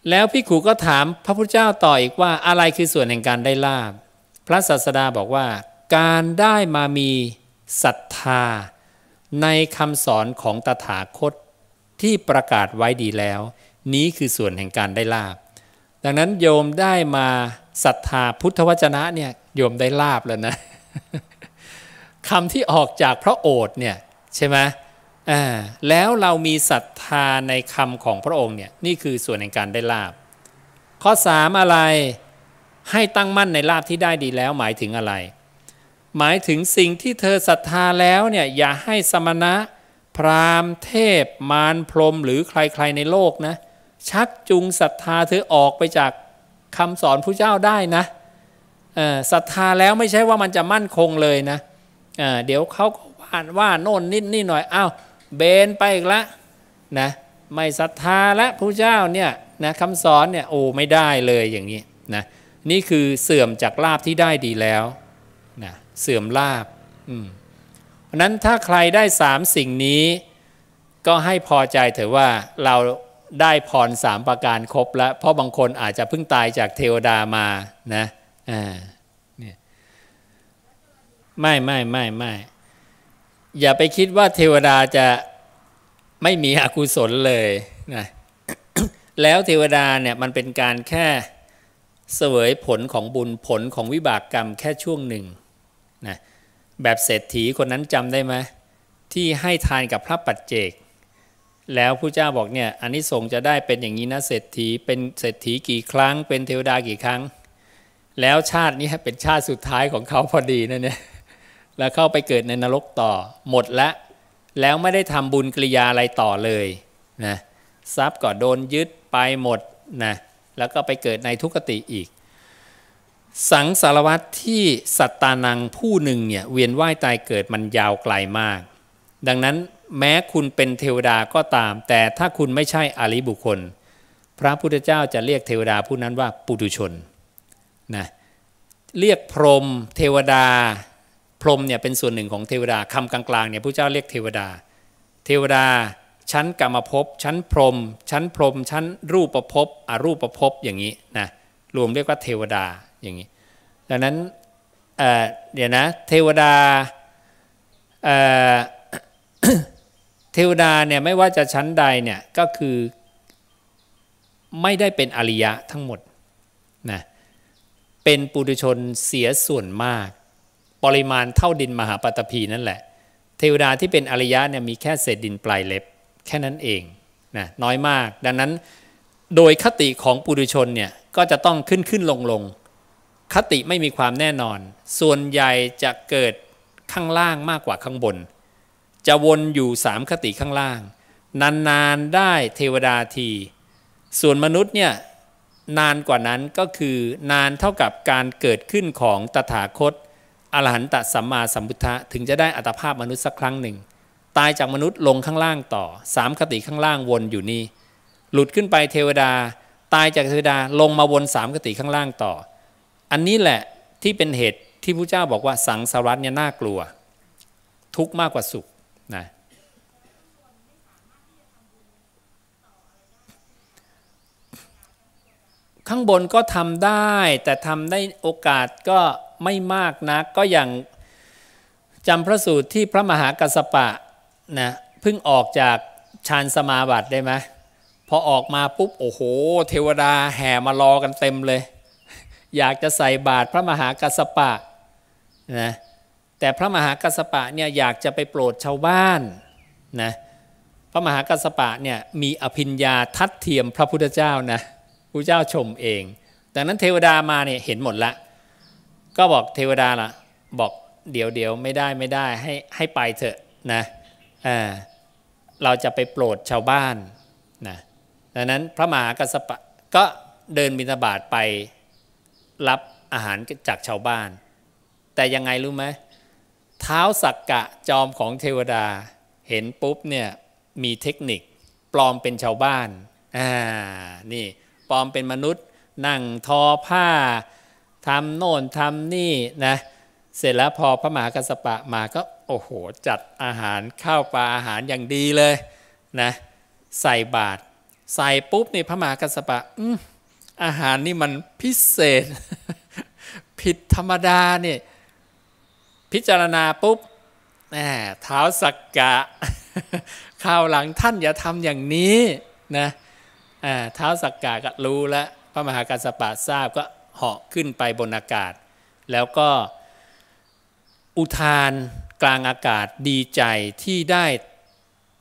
S1: แล้วพี่ขูก็ถามพระพุทธเจ้าต่ออีกว่าอะไรคือส่วนแห่งการได้ลาบ พระศาสดาบอกว่า การได้มามีศรัทธา ในคำสอนของตถาคตที่ประกาศไว้ดีแล้ว นี้คือส่วนแห่งการได้ลาบ ดังนั้นโยมได้มาศรัทธาพุทธวจนะเนี่ยโยมได้ลาบแล้วนะคำที่ออกจากพระโอษฐ์เนี่ยใช่ไหมอ่าแล้วเรามีศรัทธาในคำของพระองค์เนี่ยนี่คือส่วนในการได้ลาบ ข้อสามอะไรให้ตั้งมั่นในลาบที่ได้ดีแล้วหมายถึงอะไร หมายถึงสิ่งที่เธอศรัทธาแล้วเนี่ยอย่าให้สมณะ พราหมณ์เทพ มารพรมหรือใครๆในโลกนะ ชักจูงศรัทธาเธอออกไปจากคำสอนผู้เจ้าได้นะศรัทธาแล้วไม่ใช่ว่ามันจะมั่นคงเลยนะเเดี๋ยวเขาก็ว่าว่าโน่นนิดนี่หน่อยอ้าวเบนไปอีกละนะไม่ศรัทธาและผู้เจ้าเนี่ยนะคำสอนเนี่ยโอ้ไม่ได้เลยอย่างนี้นะนี่คือเสื่อมจากลาบที่ได้ดีแล้วนะเสื่อมลาบอืมเพราะนั้นถ้าใครได้สามสิ่งนี้ ก็ให้พอใจเถอะว่าเรา ได้พรสามประการครบแล้ว เพราะบางคนอาจจะเพิ่งตายจากเทวดามานะอ่าเนี่ยไม่ไม่ไม่ไม่อย่าไปคิดว่าเทวดาจะไม่มีอกุศลเลยนะแล้วเทวดาเนี่ยมันเป็นการแค่เสวยผลของบุญผลของวิบากกรรมแค่ช่วงหนึ่งนะแบบเศรษฐีคนนั้นจำได้ไหมที่ให้ทานกับพระปัจเจก แล้วผู้เจ้าบอกเนี่ยอันนี้สงจะได้เป็นอย่างนี้นะเศรษฐีเป็นเศรษฐีกี่ครั้ง เป็นเทวดากี่ครั้ง แล้วชาตินี้เป็นชาติสุดท้ายของเขาพอดีนะเนี่ยแล้วเข้าไปเกิดในนรกต่อ หมดละ แล้วไม่ได้ทำบุญกิริยาอะไรต่อเลยนะทรัพย์ก็โดนยึดไปหมดนะแล้วก็ไปเกิดในทุกติอีก สังสารวัตรที่สัตตานังผู้หนึ่งเนี่ยเวียนว่ายตายเกิดมันยาวไกลมาก ดังนั้น แม้คุณเป็นเทวดาก็ตาม แต่ถ้าคุณไม่ใช่อริบุคคล พระพุทธเจ้าจะเรียกเทวดาผู้นั้นว่าปุถุชนนะเรียกพรหมเทวดา พรหมเนี่ยเป็นส่วนหนึ่งของเทวดาคำกลางๆเนี่ยพระเจ้าเรียกเทวดา เทวดาชั้นกรรมภพชั้นพรหมชั้นพรหมชั้นรูปภพอรูปภพอย่างนี้นะรวมเรียกว่าเทวดาอย่างนี้ดังนั้นเเดี๋ยวนะเทวดา เทวดาเนี่ยไม่ว่าจะชั้นใดเนี่ยก็คือไม่ได้เป็นอริยะทั้งหมดนะเป็นปุถุชนเสียส่วนมาก ปริมาณเท่าดินมหาปตพีนั่นแหละ เทวดาที่เป็นอริยะเนี่ยมีแค่เศษดินปลายเล็บแค่นั้นเองนะน้อยมาก ดังนั้นโดยคติของปุถุชนเนี่ยก็จะต้องขึ้นขึ้นลงลงคติไม่มีความแน่นอน ส่วนใหญ่จะเกิดข้างล่างมากกว่าข้างบน จะวนอยู่สามคติข้างล่าง นานๆได้เทวดาที ส่วนมนุษย์เนี่ยนานกว่านั้นก็คือนานเท่ากับการเกิดขึ้นของตถาคตอรหันตสัมมาสัมพุทธะถึงจะได้อัตภาพมนุษย์สักครั้งหนึ่ง ตายจากมนุษย์ลงข้างล่างต่อสามคติข้างล่างวนอยู่นี่ หลุดขึ้นไปเทวดา ตายจากเทวดาลงมาวนสามคติข้างล่างต่อ อันนี้แหละที่เป็นเหตุที่พระเจ้าบอกว่าสังสารวัตเนี่ยน่ากลัว ทุกข์มากกว่าสุข นะข้างบนก็ทำได้ แต่ทำได้โอกาสก็ไม่มากนะก็อย่างจำพระสูตรที่พระมหากัสปะนะเพิ่งออกจากฌานสมาบัติได้ไหมพอออกมาปุ๊บโอ้โห เทวดาแห่มารอกันเต็มเลย อยากจะใส่บาตรพระมหากัสปะนะ แต่พระมหากัสปะเนี่ยอยากจะไปโปรดชาวบ้านนะพระมหากัสปะเนี่ยมีอภิญญาทัดเทียมพระพุทธเจ้านะพระเจ้าชมเองดังนั้นเทวดามาเนี่ยเห็นหมดละ ก็บอกเทวดาล่ะบอกเดี๋ยวเดี๋ยวไม่ได้ไม่ได้ให้ให้ไปเถอะนะอ่าเราจะไปโปรดชาวบ้านนะดังนั้นพระมหากัสปะก็เดินบิณฑบาตไปรับอาหารจากชาวบ้าน แต่ยังไงรู้ไหม ท้าสักกะจอมของเทวดา เห็นปุ๊บเนี่ยมีเทคนิคปลอมเป็นชาวบ้านอ่านี่ปลอมเป็นมนุษย์ นั่งทอผ้าทำโน่นทำนี่นะเสร็จแล้วพอพระมหากัสปะมาก็โอ้โห จัดอาหารข้าวปลาอาหารอย่างดีเลยนะใส่บาตรใส่ปุ๊บนี่พระมหากัสปะอือาหารนี่มันพิเศษ ผิดธรรมดาเนี่ย พิจารณาปุ๊บเท้าสักกะข้าวหลังท่านอย่าทำอย่างนี้นะเท้าสักกะก็รู้แล้วพระมหากัสปะทราบก็เหาะขึ้นไปบนอากาศ แล้วก็อุทานกลางอากาศดีใจที่ได้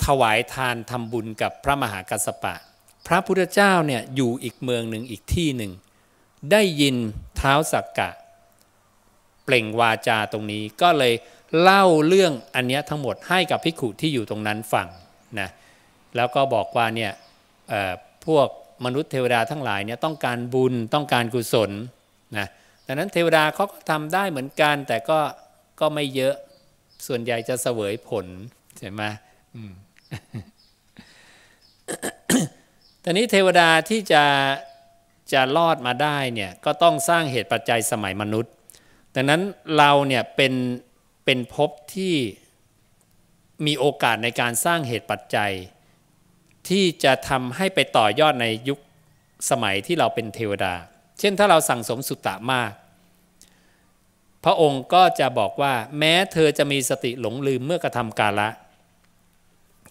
S1: ถวายทานทำบุญกับพระมหากัสปะ พระพุทธเจ้าเนี่ยอยู่อีกเมืองหนึ่งอีกที่หนึ่ง ได้ยินเท้าสักกะ เปล่งวาจาตรงนี้ก็เลยเล่าเรื่องอันนี้ทั้งหมดให้กับภิกขุที่อยู่ตรงนั้นฟังนะแล้วก็บอกว่าเนี่ยพวกมนุษย์เทวดาทั้งหลายเนี่ยต้องการบุญต้องการกุศลนะดังนั้นเทวดาเขาก็ทำได้เหมือนกัน แต่ก็ก็ไม่เยอะส่วนใหญ่จะเสวยผลใช่ไหมตอนนี้เทวดาที่จะจะรอดมาได้เนี่ยก็ต้องสร้างเหตุปัจจัยสมัยมนุษย์ ดังนั้นเราเนี่ยเป็นเป็นภพที่มีโอกาสในการสร้างเหตุปัจจัย ที่จะทำให้ไปต่อยอดในยุคสมัยที่เราเป็นเทวดา เช่นถ้าเราสั่งสมสุตตะมาก พระองค์ก็จะบอกว่าแม้เธอจะมีสติหลงลืมเมื่อกระทำกาละ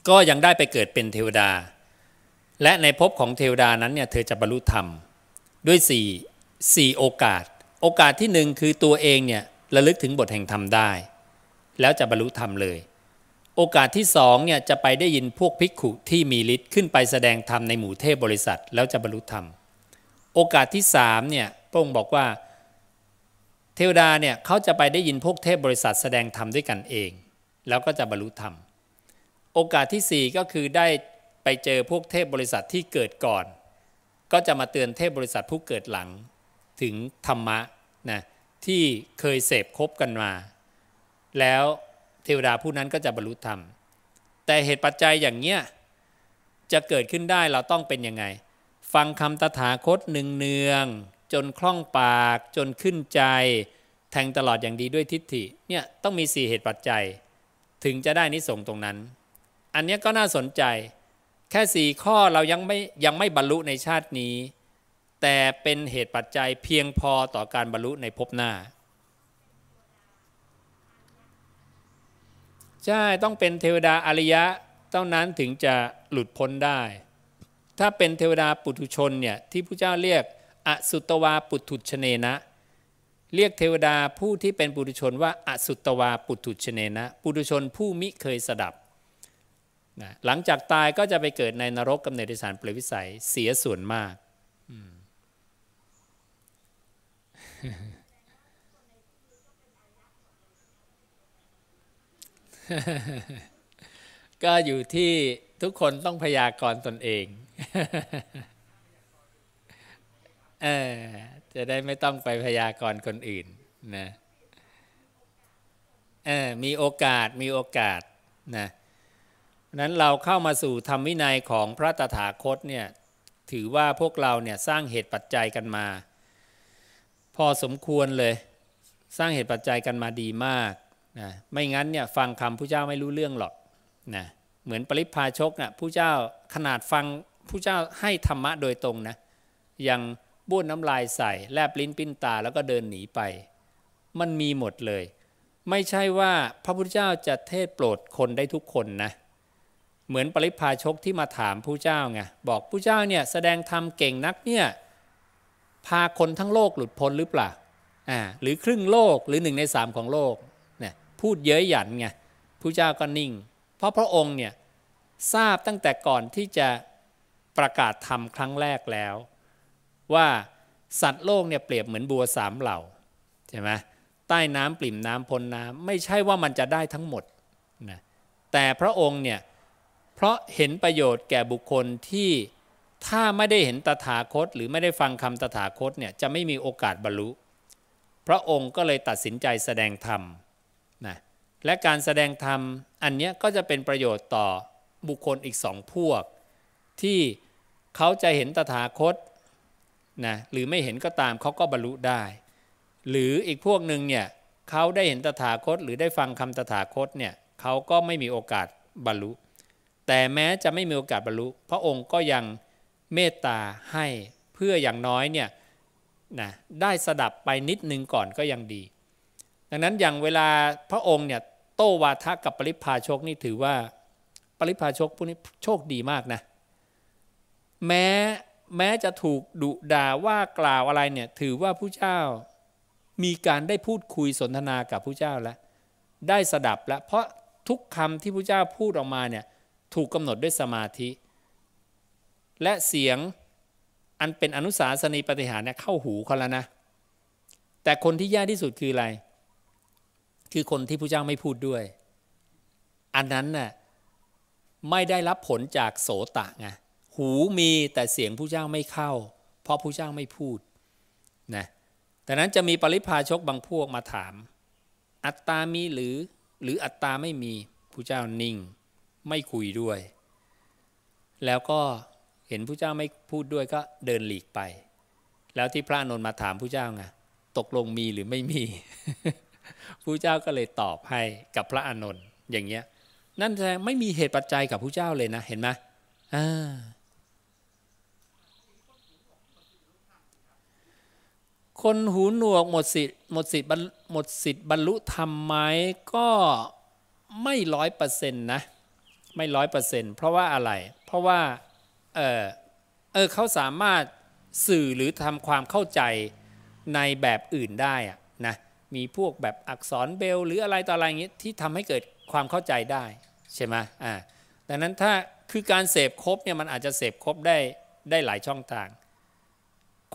S1: ก็ยังได้ไปเกิดเป็นเทวดา และในภพของเทวดานั้นเนี่ยเธอจะบรรลุธรรมด้วยสี่สี่โอกาส โอกาสที่หนึ่งคือตัวเองเนี่ยระลึกถึงบทแห่งธรรมได้ แล้วจะบรรลุธรรมเลย โอกาสที่สองเนี่ยจะไปได้ยินพวกภิกขุที่มีฤทธิ์ขึ้นไปแสดงธรรมในหมู่เทพบริษัท แล้วจะบรรลุธรรม โอกาสที่สามเนี่ยพระองค์บอกว่า เทวดาเนี่ยเขาจะไปได้ยินพวกเทพบริษัทแสดงธรรมด้วยกันเอง แล้วก็จะบรรลุธรรม โอกาสที่สี่ก็คือได้ไปเจอพวกเทพบริษัทที่เกิดก่อน ก็จะมาเตือนเทพบริษัทผู้เกิดหลัง ถึงธรรมะนะที่เคยเสพคบกันมา แล้วเทวดาผู้นั้นก็จะบรรลุธรรม แต่เหตุปัจจัยอย่างเนี้ยจะเกิดขึ้นได้เราต้องเป็นยังไง ฟังคำตถาคตหนึ่งเนืองจนคล่องปากจนขึ้นใจ แทงตลอดอย่างดีด้วยทิฏฐิเนี่ยต้องมีสี่เหตุปัจจัย ถึงจะได้นิสงตรงนั้น อันนี้ก็น่าสนใจ แค่สี่ข้อเรายังไม่ยังไม่บรรลุในชาตินี้ แต่เป็นเหตุปัจจัยเพียงพอต่อการบรรลุในภพหน้า ใช่ต้องเป็นเทวดาอริยะเท่านั้นถึงจะหลุดพ้นได้ ถ้าเป็นเทวดาปุถุชนเนี่ยที่พระเจ้าเรียกอสุตวาปุถุชเนนะ เรียกเทวดาผู้ที่เป็นปุถุชนว่าอสุตวาปุถุชเนนะปุถุชนผู้มิเคยสดับนะหลังจากตายก็จะไปเกิดในนรกกำเนิดสารเปรวิสัยเสียส่วนมาก ก็อยู่ที่ทุกคนต้องพยากรณ์ตนเอง เออจะได้ไม่ต้องไปพยากรณ์คนอื่นนะเออมีโอกาสมีโอกาสนะนั้นเราเข้ามาสู่ธรรมวินัยของพระตถาคตเนี่ยถือว่าพวกเราเนี่ยสร้างเหตุปัจจัยกันมา พอสมควรเลย สร้างเหตุปัจจัยกันมาดีมากนะไม่งั้นเนี่ยฟังคำผู้เจ้าไม่รู้เรื่องหรอกนะเหมือนปริพาชกนะ่ะผู้เจ้าขนาดฟังผู้เจ้าให้ธรรมะโดยตรงนะยังบ้วนน้ำลายใส่แลบลิ้นปิ้นตาแล้วก็เดินหนีไป มันมีหมดเลย ไม่ใช่ว่าพระพุทธเจ้าจะเทศโปรดคนได้ทุกคนนะเหมือนปริพาชกที่มาถามผู้เจ้าไงบอกผู้เจ้าเนี่ยแสดงธรรมเก่งนักเนี่ย พาคนทั้งโลกหลุดพ้นหรือเปล่าอ่าหรือครึ่งโลกหรือหนึ่งในสามของโลกเนี่ยพูดเย้ยหยันไงผู้เจ้าก็นิ่ง เพราะพระองค์เนี่ยทราบตั้งแต่ก่อนที่จะประกาศธรรมครั้งแรกแล้ว ว่าสัตว์โลกเนี่ยเปรียบเหมือนบัวสามเหล่าใช่ไหมใต้น้ำปริ่มน้ำพ้นน้ำไม่ใช่ว่ามันจะได้ทั้งหมดนะแต่พระองค์เนี่ยเพราะเห็นประโยชน์แก่บุคคลที่ ถ้าไม่ได้เห็นตถาคต หรือไม่ได้ฟังคำตถาคตเนี่ยจะไม่มีโอกาสบรรลุ พระองค์ก็เลยตัดสินใจแสดงธรรมนะและการแสดงธรรมอันนี้ก็จะเป็นประโยชน์ต่อบุคคลอีกสองพวก ที่เขาจะเห็นตถาคตนะหรือไม่เห็นก็ตามเขาก็บรรลุได้ หรืออีกพวกหนึ่งเนี่ยเขาได้เห็นตถาคต หรือได้ฟังคำตถาคตเนี่ยเขาก็ไม่มีโอกาสบรรลุ แต่แม้จะไม่มีโอกาสบรรลุ พระองค์ก็ยัง เมตตาให้เพื่ออย่างน้อยเนี่ยนะได้สดับไปนิดนึงก่อนก็ยังดี ดังนั้นอย่างเวลาพระองค์เนี่ยโตวาทะกับปริพาชกนี่ถือว่าปริพาชกพวกนี้โชคดีมากนะ แม้แม้จะถูกดุด่าว่ากล่าวอะไรเนี่ยถือว่าผู้เจ้ามีการได้พูดคุยสนทนากับผู้เจ้าแล้ว ได้สดับแล้ว เพราะทุกคำที่ผู้เจ้าพูดออกมาเนี่ยถูกกำหนดด้วยสมาธิ และเสียงอันเป็นอนุสาสนีปฏิหารเนี่ยเข้าหูเขาแล้วนะ แต่คนที่แย่ที่สุดคืออะไร คือคนที่ผู้เจ้าไม่พูดด้วย อันนั้นน่ะไม่ได้รับผลจากโสตะไงหูมีแต่เสียงผู้เจ้าไม่เข้า เพราะผู้เจ้าไม่พูดนะแต่นั้นจะมีปริพาชกบางพวกมาถาม อัตตามีหรือหรืออัตตาไม่มีผู้เจ้านิ่ง ไม่คุยด้วย แล้วก็ ห็นผู้เจ้าไม่พูดด้วยก็เดินหลีกไป แล้วที่พระนนท์มาถามผู้เจ้าไงตกลงมีหรือไม่มีผู้เจ้าก็เลยตอบให้กับพระอานนท์อย่างเงี้ย นั่นแสดงไม่มีเหตุปัจจัยกับผู้เจ้าเลยนะ เห็นไหมคนหูหนวกหมดสิทธิ์หมดสิทธิ์หมดสิทธิ์บรรลุธรรมไหมก็ไม่ร้อยเปอร์เซ็นต์นะ ไม่ร้อยเปอร์เซ็นต์เพราะว่าอะไร เพราะว่า เออเออเขาสามารถสื่อหรือทำความเข้าใจในแบบอื่นได้อะนะมีพวกแบบอักษรเบลหรืออะไรต่ออะไรอย่างนี้ยที่ทำให้เกิดความเข้าใจได้ใช่ไหมอ่าดังนั้นถ้าคือการเสพครบเนี่ยมันอาจจะเสพครบได้ได้หลายช่องทาง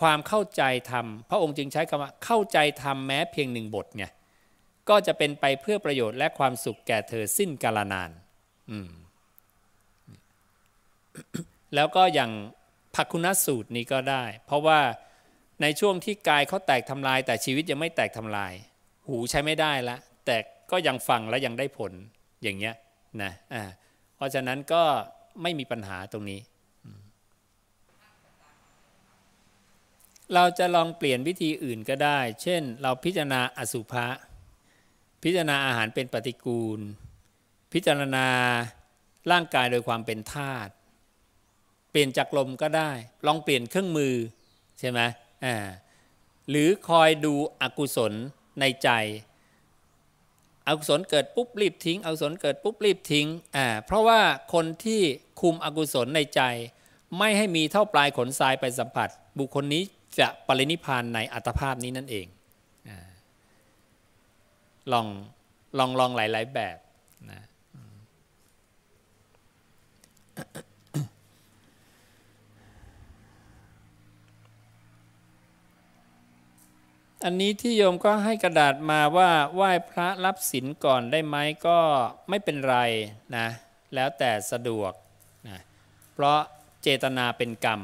S1: ความเข้าใจธรรมพระองค์จึงใช้คำว่าเข้าใจธรรมแม้เพียงหนึ่งบทเนี่ยก็จะเป็นไปเพื่อประโยชน์และความสุขแก่เธอสิ้นกาลนาน อืม แล้วก็อย่างภักคุณสูตรนี้ก็ได้ เพราะว่าในช่วงที่กายเขาแตกทำลาย แต่ชีวิตยังไม่แตกทำลาย หูใช้ไม่ได้ละ แต่ก็ยังฟังและยังได้ผลอย่างเงี้ยนะอ่าเพราะฉะนั้นก็ไม่มีปัญหาตรงนี้ เราจะลองเปลี่ยนวิธีอื่นก็ได้ เช่น เราพิจารณาอสุภะพิจารณาอาหารเป็นปฏิกูล พิจารณาร่างกายโดยความเป็นธาตุ ลี่ยนจากลมก็ได้ ลองเปลี่ยนเครื่องมือใช่ไหมอ่าหรือคอยดูอกุศลในใจอกุศลเกิดปุ๊บรีบทิ้งอกุศลเกิดปุ๊บรีบทิ้งอ่าเพราะว่าคนที่คุมอกุศลในใจ ไม่ให้มีเท่าปลายขนทรายไปสัมผัส บุคคลนี้จะปรินิพานในอัตภาพนี้นั่นเองอลองลองลองหลาย ๆ แบบนะ อันนี้ที่โยมก็ให้กระดาษมาว่าไหว้พระรับศีลก่อนได้ไหมก็ไม่เป็นไรนะแล้วแต่สะดวกนะเพราะเจตนาเป็นกรรม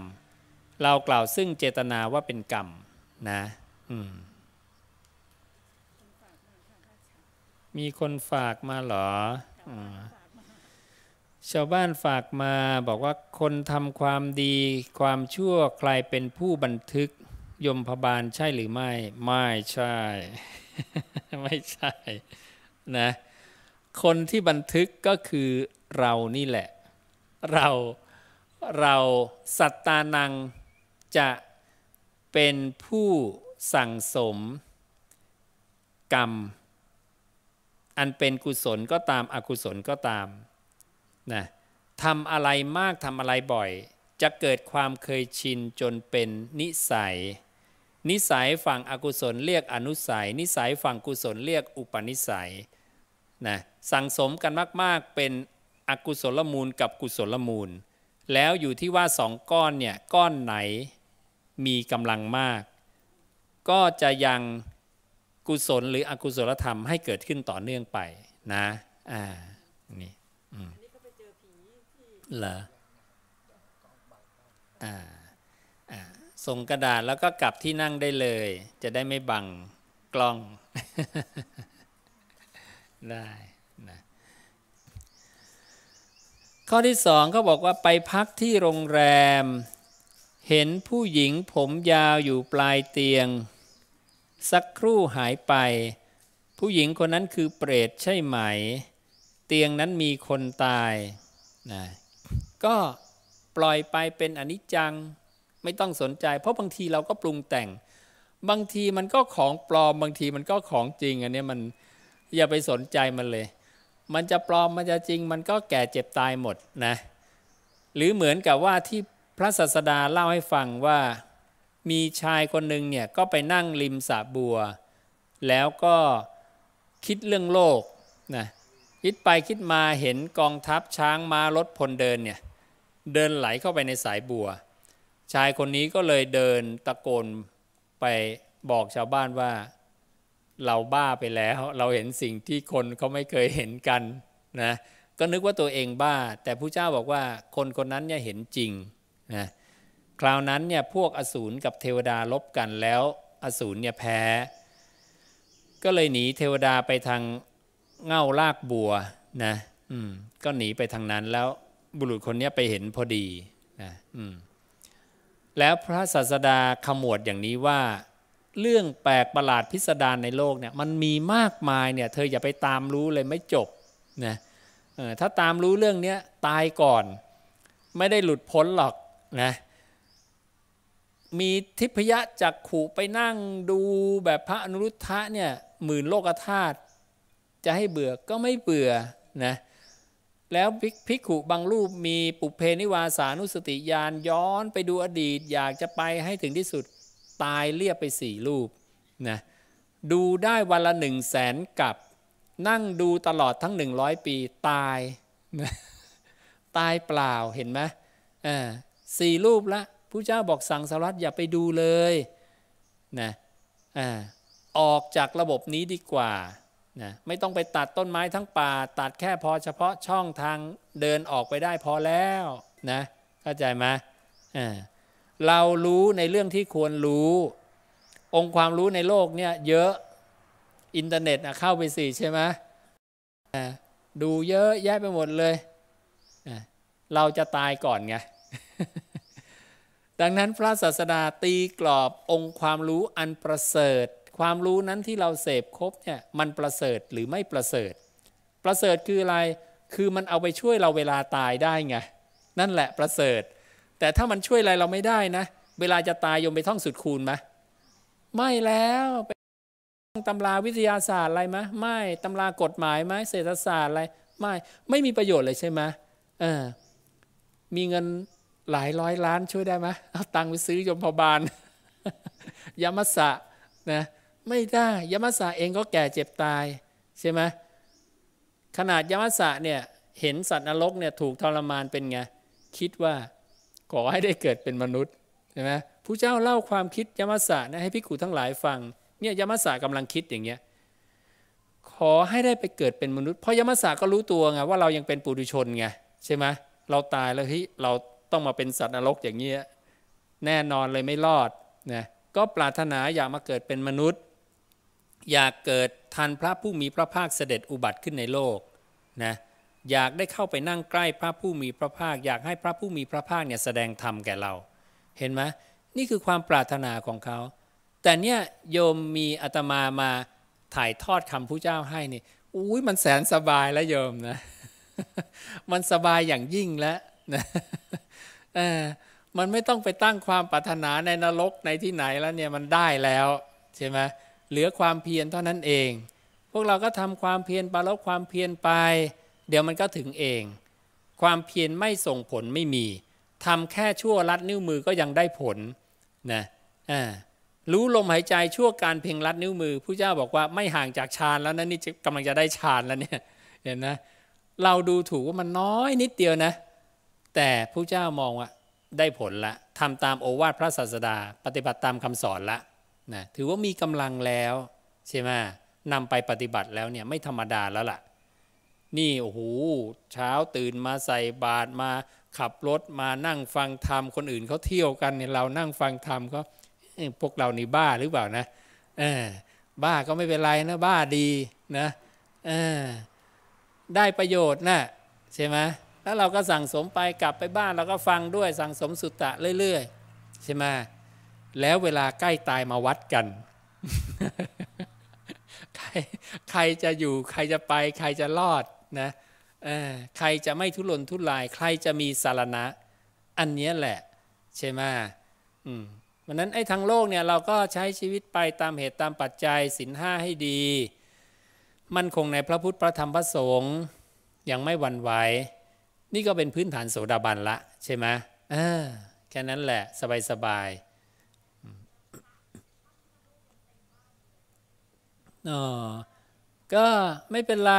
S1: เรากล่าวซึ่งเจตนาว่าเป็นกรรมนะอืมมีคนฝากมาเหรออชาวบ้านฝากมาบอกว่าคนทำความดีความชั่วใครเป็นผู้บันทึก ยมพบาลใช่หรือไม่ ไม่ใช่ ไม่ใช่นะคนที่บันทึกก็คือเรานี่แหละ เราเราสัตตานังจะเป็นผู้สั่งสมกรรม อันเป็นกุศลก็ตามอกุศลก็ตามนะทำอะไรมากทำอะไรบ่อย จะเกิดความเคยชินจนเป็นนิสัย นิสัยฝั่งอกุศลเรียกอนุสัย นิสัยฝั่งกุศลเรียกอุปนิสัยนะสั่งสมกันมาก ๆ เป็นอกุศลมูลกับกุศลมูล แล้วอยู่ที่ว่าสองก้อนเนี่ยก้อนไหนมีกำลังมาก ก็จะยังกุศลหรืออกุศลธรรมให้เกิดขึ้นต่อเนื่องไปนะอ่านี่อืมเหรออ่าอ่า ส่งกระดาษแล้วก็กลับที่นั่งได้เลย จะได้ไม่บังกล้อง ได้นะข้อที่สองเขาบอกว่าไปพักที่โรงแรม เห็นผู้หญิงผมยาวอยู่ปลายเตียง สักครู่หายไป ผู้หญิงคนนั้นคือเปรตใช่ไหม เตียงนั้นมีคนตายนะก็ปล่อยไปเป็นอนิจจัง ไม่ต้องสนใจ เพราะบางทีเราก็ปรุงแต่ง บางทีมันก็ของปลอม บางทีมันก็ของจริงอันนี้มันอย่าไปสนใจมันเลย มันจะปลอมมันจะจริง มันก็แก่เจ็บตายหมดนะหรือเหมือนกับว่าที่พระศาสดาเล่าให้ฟังว่ามีชายคนหนึ่งเนี่ยก็ไปนั่งริมสระบัว แล้วก็คิดเรื่องโลกนะคิดไปคิดมาเห็นกองทัพช้างม้ารถพลเดินเนี่ยเดินไหลเข้าไปในสายบัว ชายคนนี้ก็เลยเดินตะโกนไปบอกชาวบ้านว่าเราบ้าไปแล้ว เราเห็นสิ่งที่คนเขาไม่เคยเห็นกันนะก็นึกว่าตัวเองบ้า แต่ผู้เจ้าบอกว่าคนคนนั้นเนี่ยเห็นจริงนะคราวนั้นเนี่ยพวกอสูรกับเทวดาลบกันแล้ว อสูรเนี่ยแพ้ ก็เลยหนีเทวดาไปทางเง่าลากบัวนะอืมก็หนีไปทางนั้นแล้วบุรุษคนนี้ไปเห็นพอดีนะอืม แล้วพระศาสดาขมวดอย่างนี้ว่า เรื่องแปลกประหลาดพิสดารในโลกเนี่ยมันมีมากมายเนี่ยเธออย่าไปตามรู้เลยไม่จบนะถ้าตามรู้เรื่องนี้ตายก่อน ไม่ได้หลุดพ้นหรอกนะมีทิพยะจักขู่ไปนั่งดูแบบพระอนุรุทธะเนี่ยหมื่นโลกธาตุจะให้เบื่อก็ไม่เบื่อนะ แล้วภิกขุบางรูปมีปุเพนิวาสานุสติญาณย้อนไปดูอดีต อยากจะไปให้ถึงที่สุดตายเรียบไปสี่รูปนะดูได้วันละหนึ่งแสนกับนั่งดูตลอดทั้งหนึ่งร้อยปีตายนะตายเปล่าเห็นไหมอ่าสี่รูปละผู้เจ้าบอกสั่งสารัตอย่าไปดูเลยนะอ่าออกจากระบบนี้ดีกว่า นะไม่ต้องไปตัดต้นไม้ทั้งป่า ตัดแค่พอเฉพาะช่องทางเดินออกไปได้พอแล้วนะเข้าใจไหมเรารู้ในเรื่องที่ควรรู้ องค์ความรู้ในโลกเนี่ยเยอะอินเทอร์เน็ตเข้าไปสิใช่ไหมดูเยอะแยะไปหมดเลยเราจะตายก่อนไงดังนั้นพระศาสดาตีกรอบองค์ความรู้อันประเสริฐ ความรู้นั้นที่เราเสพครบเนี่ยมันประเสริฐหรือไม่ประเสริฐ ประเสริฐคืออะไร คือมันเอาไปช่วยเราเวลาตายได้ไง นั่นแหละประเสริฐ แต่ถ้ามันช่วยอะไรเราไม่ได้นะ เวลาจะตายยมไปท่องสุดคูณไหมไม่แล้วไปตำราวิทยาศาสตร์อะไรไหมไม่ตำรากฎหมายไหมเศรษฐศาสตร์อะไรไม่ไม่มีประโยชน์เลยใช่ไหมเออมีเงินหลายร้อยล้านช่วยได้ไหมเอาตังค์ไปซื้อยมพบาลยามัสสะนะ ไม่ได้ยมัสสะเองก็แก่เจ็บตายใช่ไหมขนาดยมัสสะเนี่ยเห็นสัตว์นรกเนี่ยถูกทรมานเป็นไงคิดว่าขอให้ได้เกิดเป็นมนุษย์ใช่ไหมผู้เจ้าเล่าความคิดยมัสสะนะให้พิกุทั้งหลายฟังเนี่ยยมัสสะกำลังคิดอย่างเงี้ยขอให้ได้ไปเกิดเป็นมนุษย์เพราะยมัสสะก็รู้ตัวไงว่าเรายังเป็นปุถุชนไงใช่ไหมเราตายแล้วเฮ้ยเราต้องมาเป็นสัตว์นรกอย่างเงี้ยแน่นอนเลยไม่รอดนะก็ปรารถนาอยากมาเกิดเป็นมนุษย์ อยากเกิดทันพระผู้มีพระภาคเสด็จอุบัติขึ้นในโลกนะอยากได้เข้าไปนั่งใกล้พระผู้มีพระภาค อยากให้พระผู้มีพระภาคเนี่ยแสดงธรรมแก่เรา เห็นไหมนี่คือความปรารถนาของเขา แต่เนี่ยโยมมีอาตมามาถ่ายทอดคำผู้เจ้าให้นี่อุ้ยมันแสนสบายแล้วโยมนะ มันสบายอย่างยิ่งแล้วนะมันไม่ต้องไปตั้งความปรารถนาในนรกในที่ไหนแล้วเนี่ยมันได้แล้วใช่ไหม เหลือความเพียรเท่านั้นเอง พวกเราก็ทำความเพียรไปลบความเพียรไป เดี๋ยวมันก็ถึงเอง ความเพียรไม่ส่งผลไม่มีทำแค่ชั่วลัดนิ้วมือก็ยังได้ผลนะอ่ารู้ลมหายใจชั่วการเพ่งลัดนิ้วมือผู้เจ้าบอกว่าไม่ห่างจากฌานแล้วนะนี่กำลังจะได้ฌานแล้วเนี่ยเห็นนะเราดูถูกว่ามันน้อยนิดเดียวนะ แต่ผู้เจ้ามองว่าได้ผลละทำตามโอวาทพระศาสดา ปฏิบัติตามคำสอนละ นะถือว่ามีกำลังแล้วใช่ไหมนำไปปฏิบัติแล้วเนี่ยไม่ธรรมดาแล้วล่ะ นี่โอ้โหเช้าตื่นมาใส่บาตรมาขับรถมานั่งฟังธรรมคนอื่นเขาเที่ยวกันเนี่ยเรานั่งฟังธรรมก็พวกเรานี่บ้าหรือเปล่านะเออบ้าก็ไม่เป็นไรนะบ้าดีนะเออได้ประโยชน์นะใช่ไหมแล้วเราก็สั่งสมไปกลับไปบ้านเราก็ฟังด้วยสั่งสมสุตตะเรื่อยๆใช่ไหม แล้วเวลาใกล้ตายมาวัดกัน ใครใครจะอยู่ใครจะไป ใครจะรอดนะใครจะไม่ทุรนทุราย ใครจะมีสารณะ อันนี้แหละ ใช่ไหมอืมวันนั้นไอ้ทางโลกเนี่ยเราก็ใช้ชีวิตไปตามเหตุตามปัจจัยสินห้าให้ดี มั่นคงในพระพุทธพระธรรมพระสงฆ์ยังไม่หวั่นไหวนี่ก็เป็นพื้นฐานโสดาบันละใช่ไหมแค่นั้นแหละ สบายสบาย อ๋อก็ไม่เป็นไร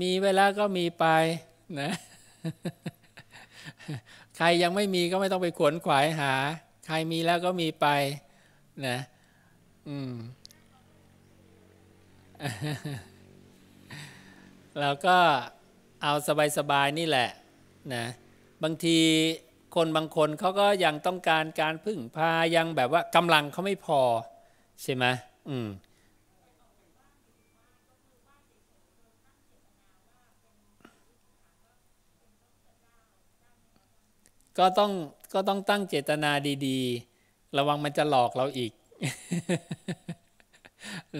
S1: มีเวลาก็มีไปนะ ใครยังไม่มีก็ไม่ต้องไปขวนขวายหา ใครมีแล้วก็มีไปนะอืมแล้วก็เอาสบายๆนี่แหละนะบางทีคนบางคนเขาก็ยังต้องการการพึ่งพายังแบบว่ากำลังเขาไม่พอ ใช่ไหมอืม ก็ต้องก็ต้องตั้งเจตนาดีๆ ระวังมันจะหลอกเราอีก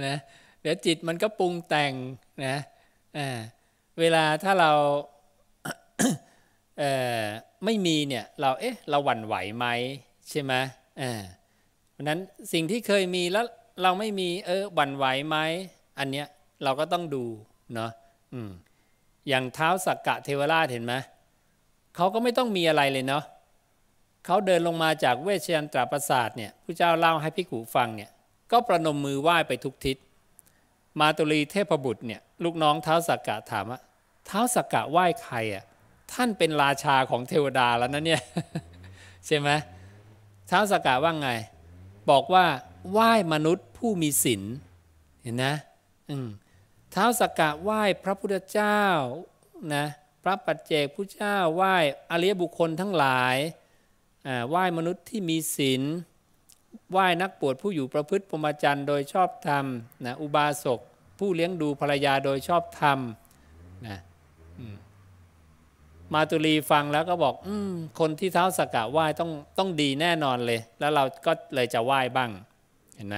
S1: นะเดี๋ยวจิตมันก็ปรุงแต่งนะอ่าเวลาถ้าเราเไม่มีเนี่ยเราเอ๊ะเราหวั่นไหวไหมใช่ไหมเพราะนั้นสิ่งที่เคยมีแล้วเราไม่มีเออหวั่นไหวไหมอันเนี้ยเราก็ต้องดูเนาะอืมอย่างเท้าสักกะเทวราชเห็นไหม เขาก็ไม่ต้องมีอะไรเลยเนาะเขาเดินลงมาจากเวชยันตราประสาทเนี่ยผู้เจ้าเล่าให้พิขูฟังเนี่ยก็ประนมมือไหว้ไปทุกทิศ มาตุลีเทพบุตรเนี่ยลูกน้องเท้าสักกะถามว่าเท้าสักกะไหว้ใครอะท่านเป็นราชาของเทวดาแล้วนะเนี่ยใช่ไหมเท้าสักกะว่าไง บอกว่าไหว้มนุษย์ผู้มีศีลเห็นนะอืมเท้าสักกะไหว้พระพุทธเจ้านะ พระปัจเจกพุทธเจ้าไหว้อริยบุคคลทั้งหลายไหว้มนุษย์ที่มีศีลไหว้นักปวดผู้อยู่ประพฤติปรมจันโดยชอบธรรมนะอุบาสกผู้เลี้ยงดูภรรยาโดยชอบธรรมนะมาตุลีฟังแล้วก็บอกอคนที่เท้าสกกะไหว้ต้องต้องดีแน่นอนเลย แล้วเราก็เลยจะไหว้บ้างเห็นไหม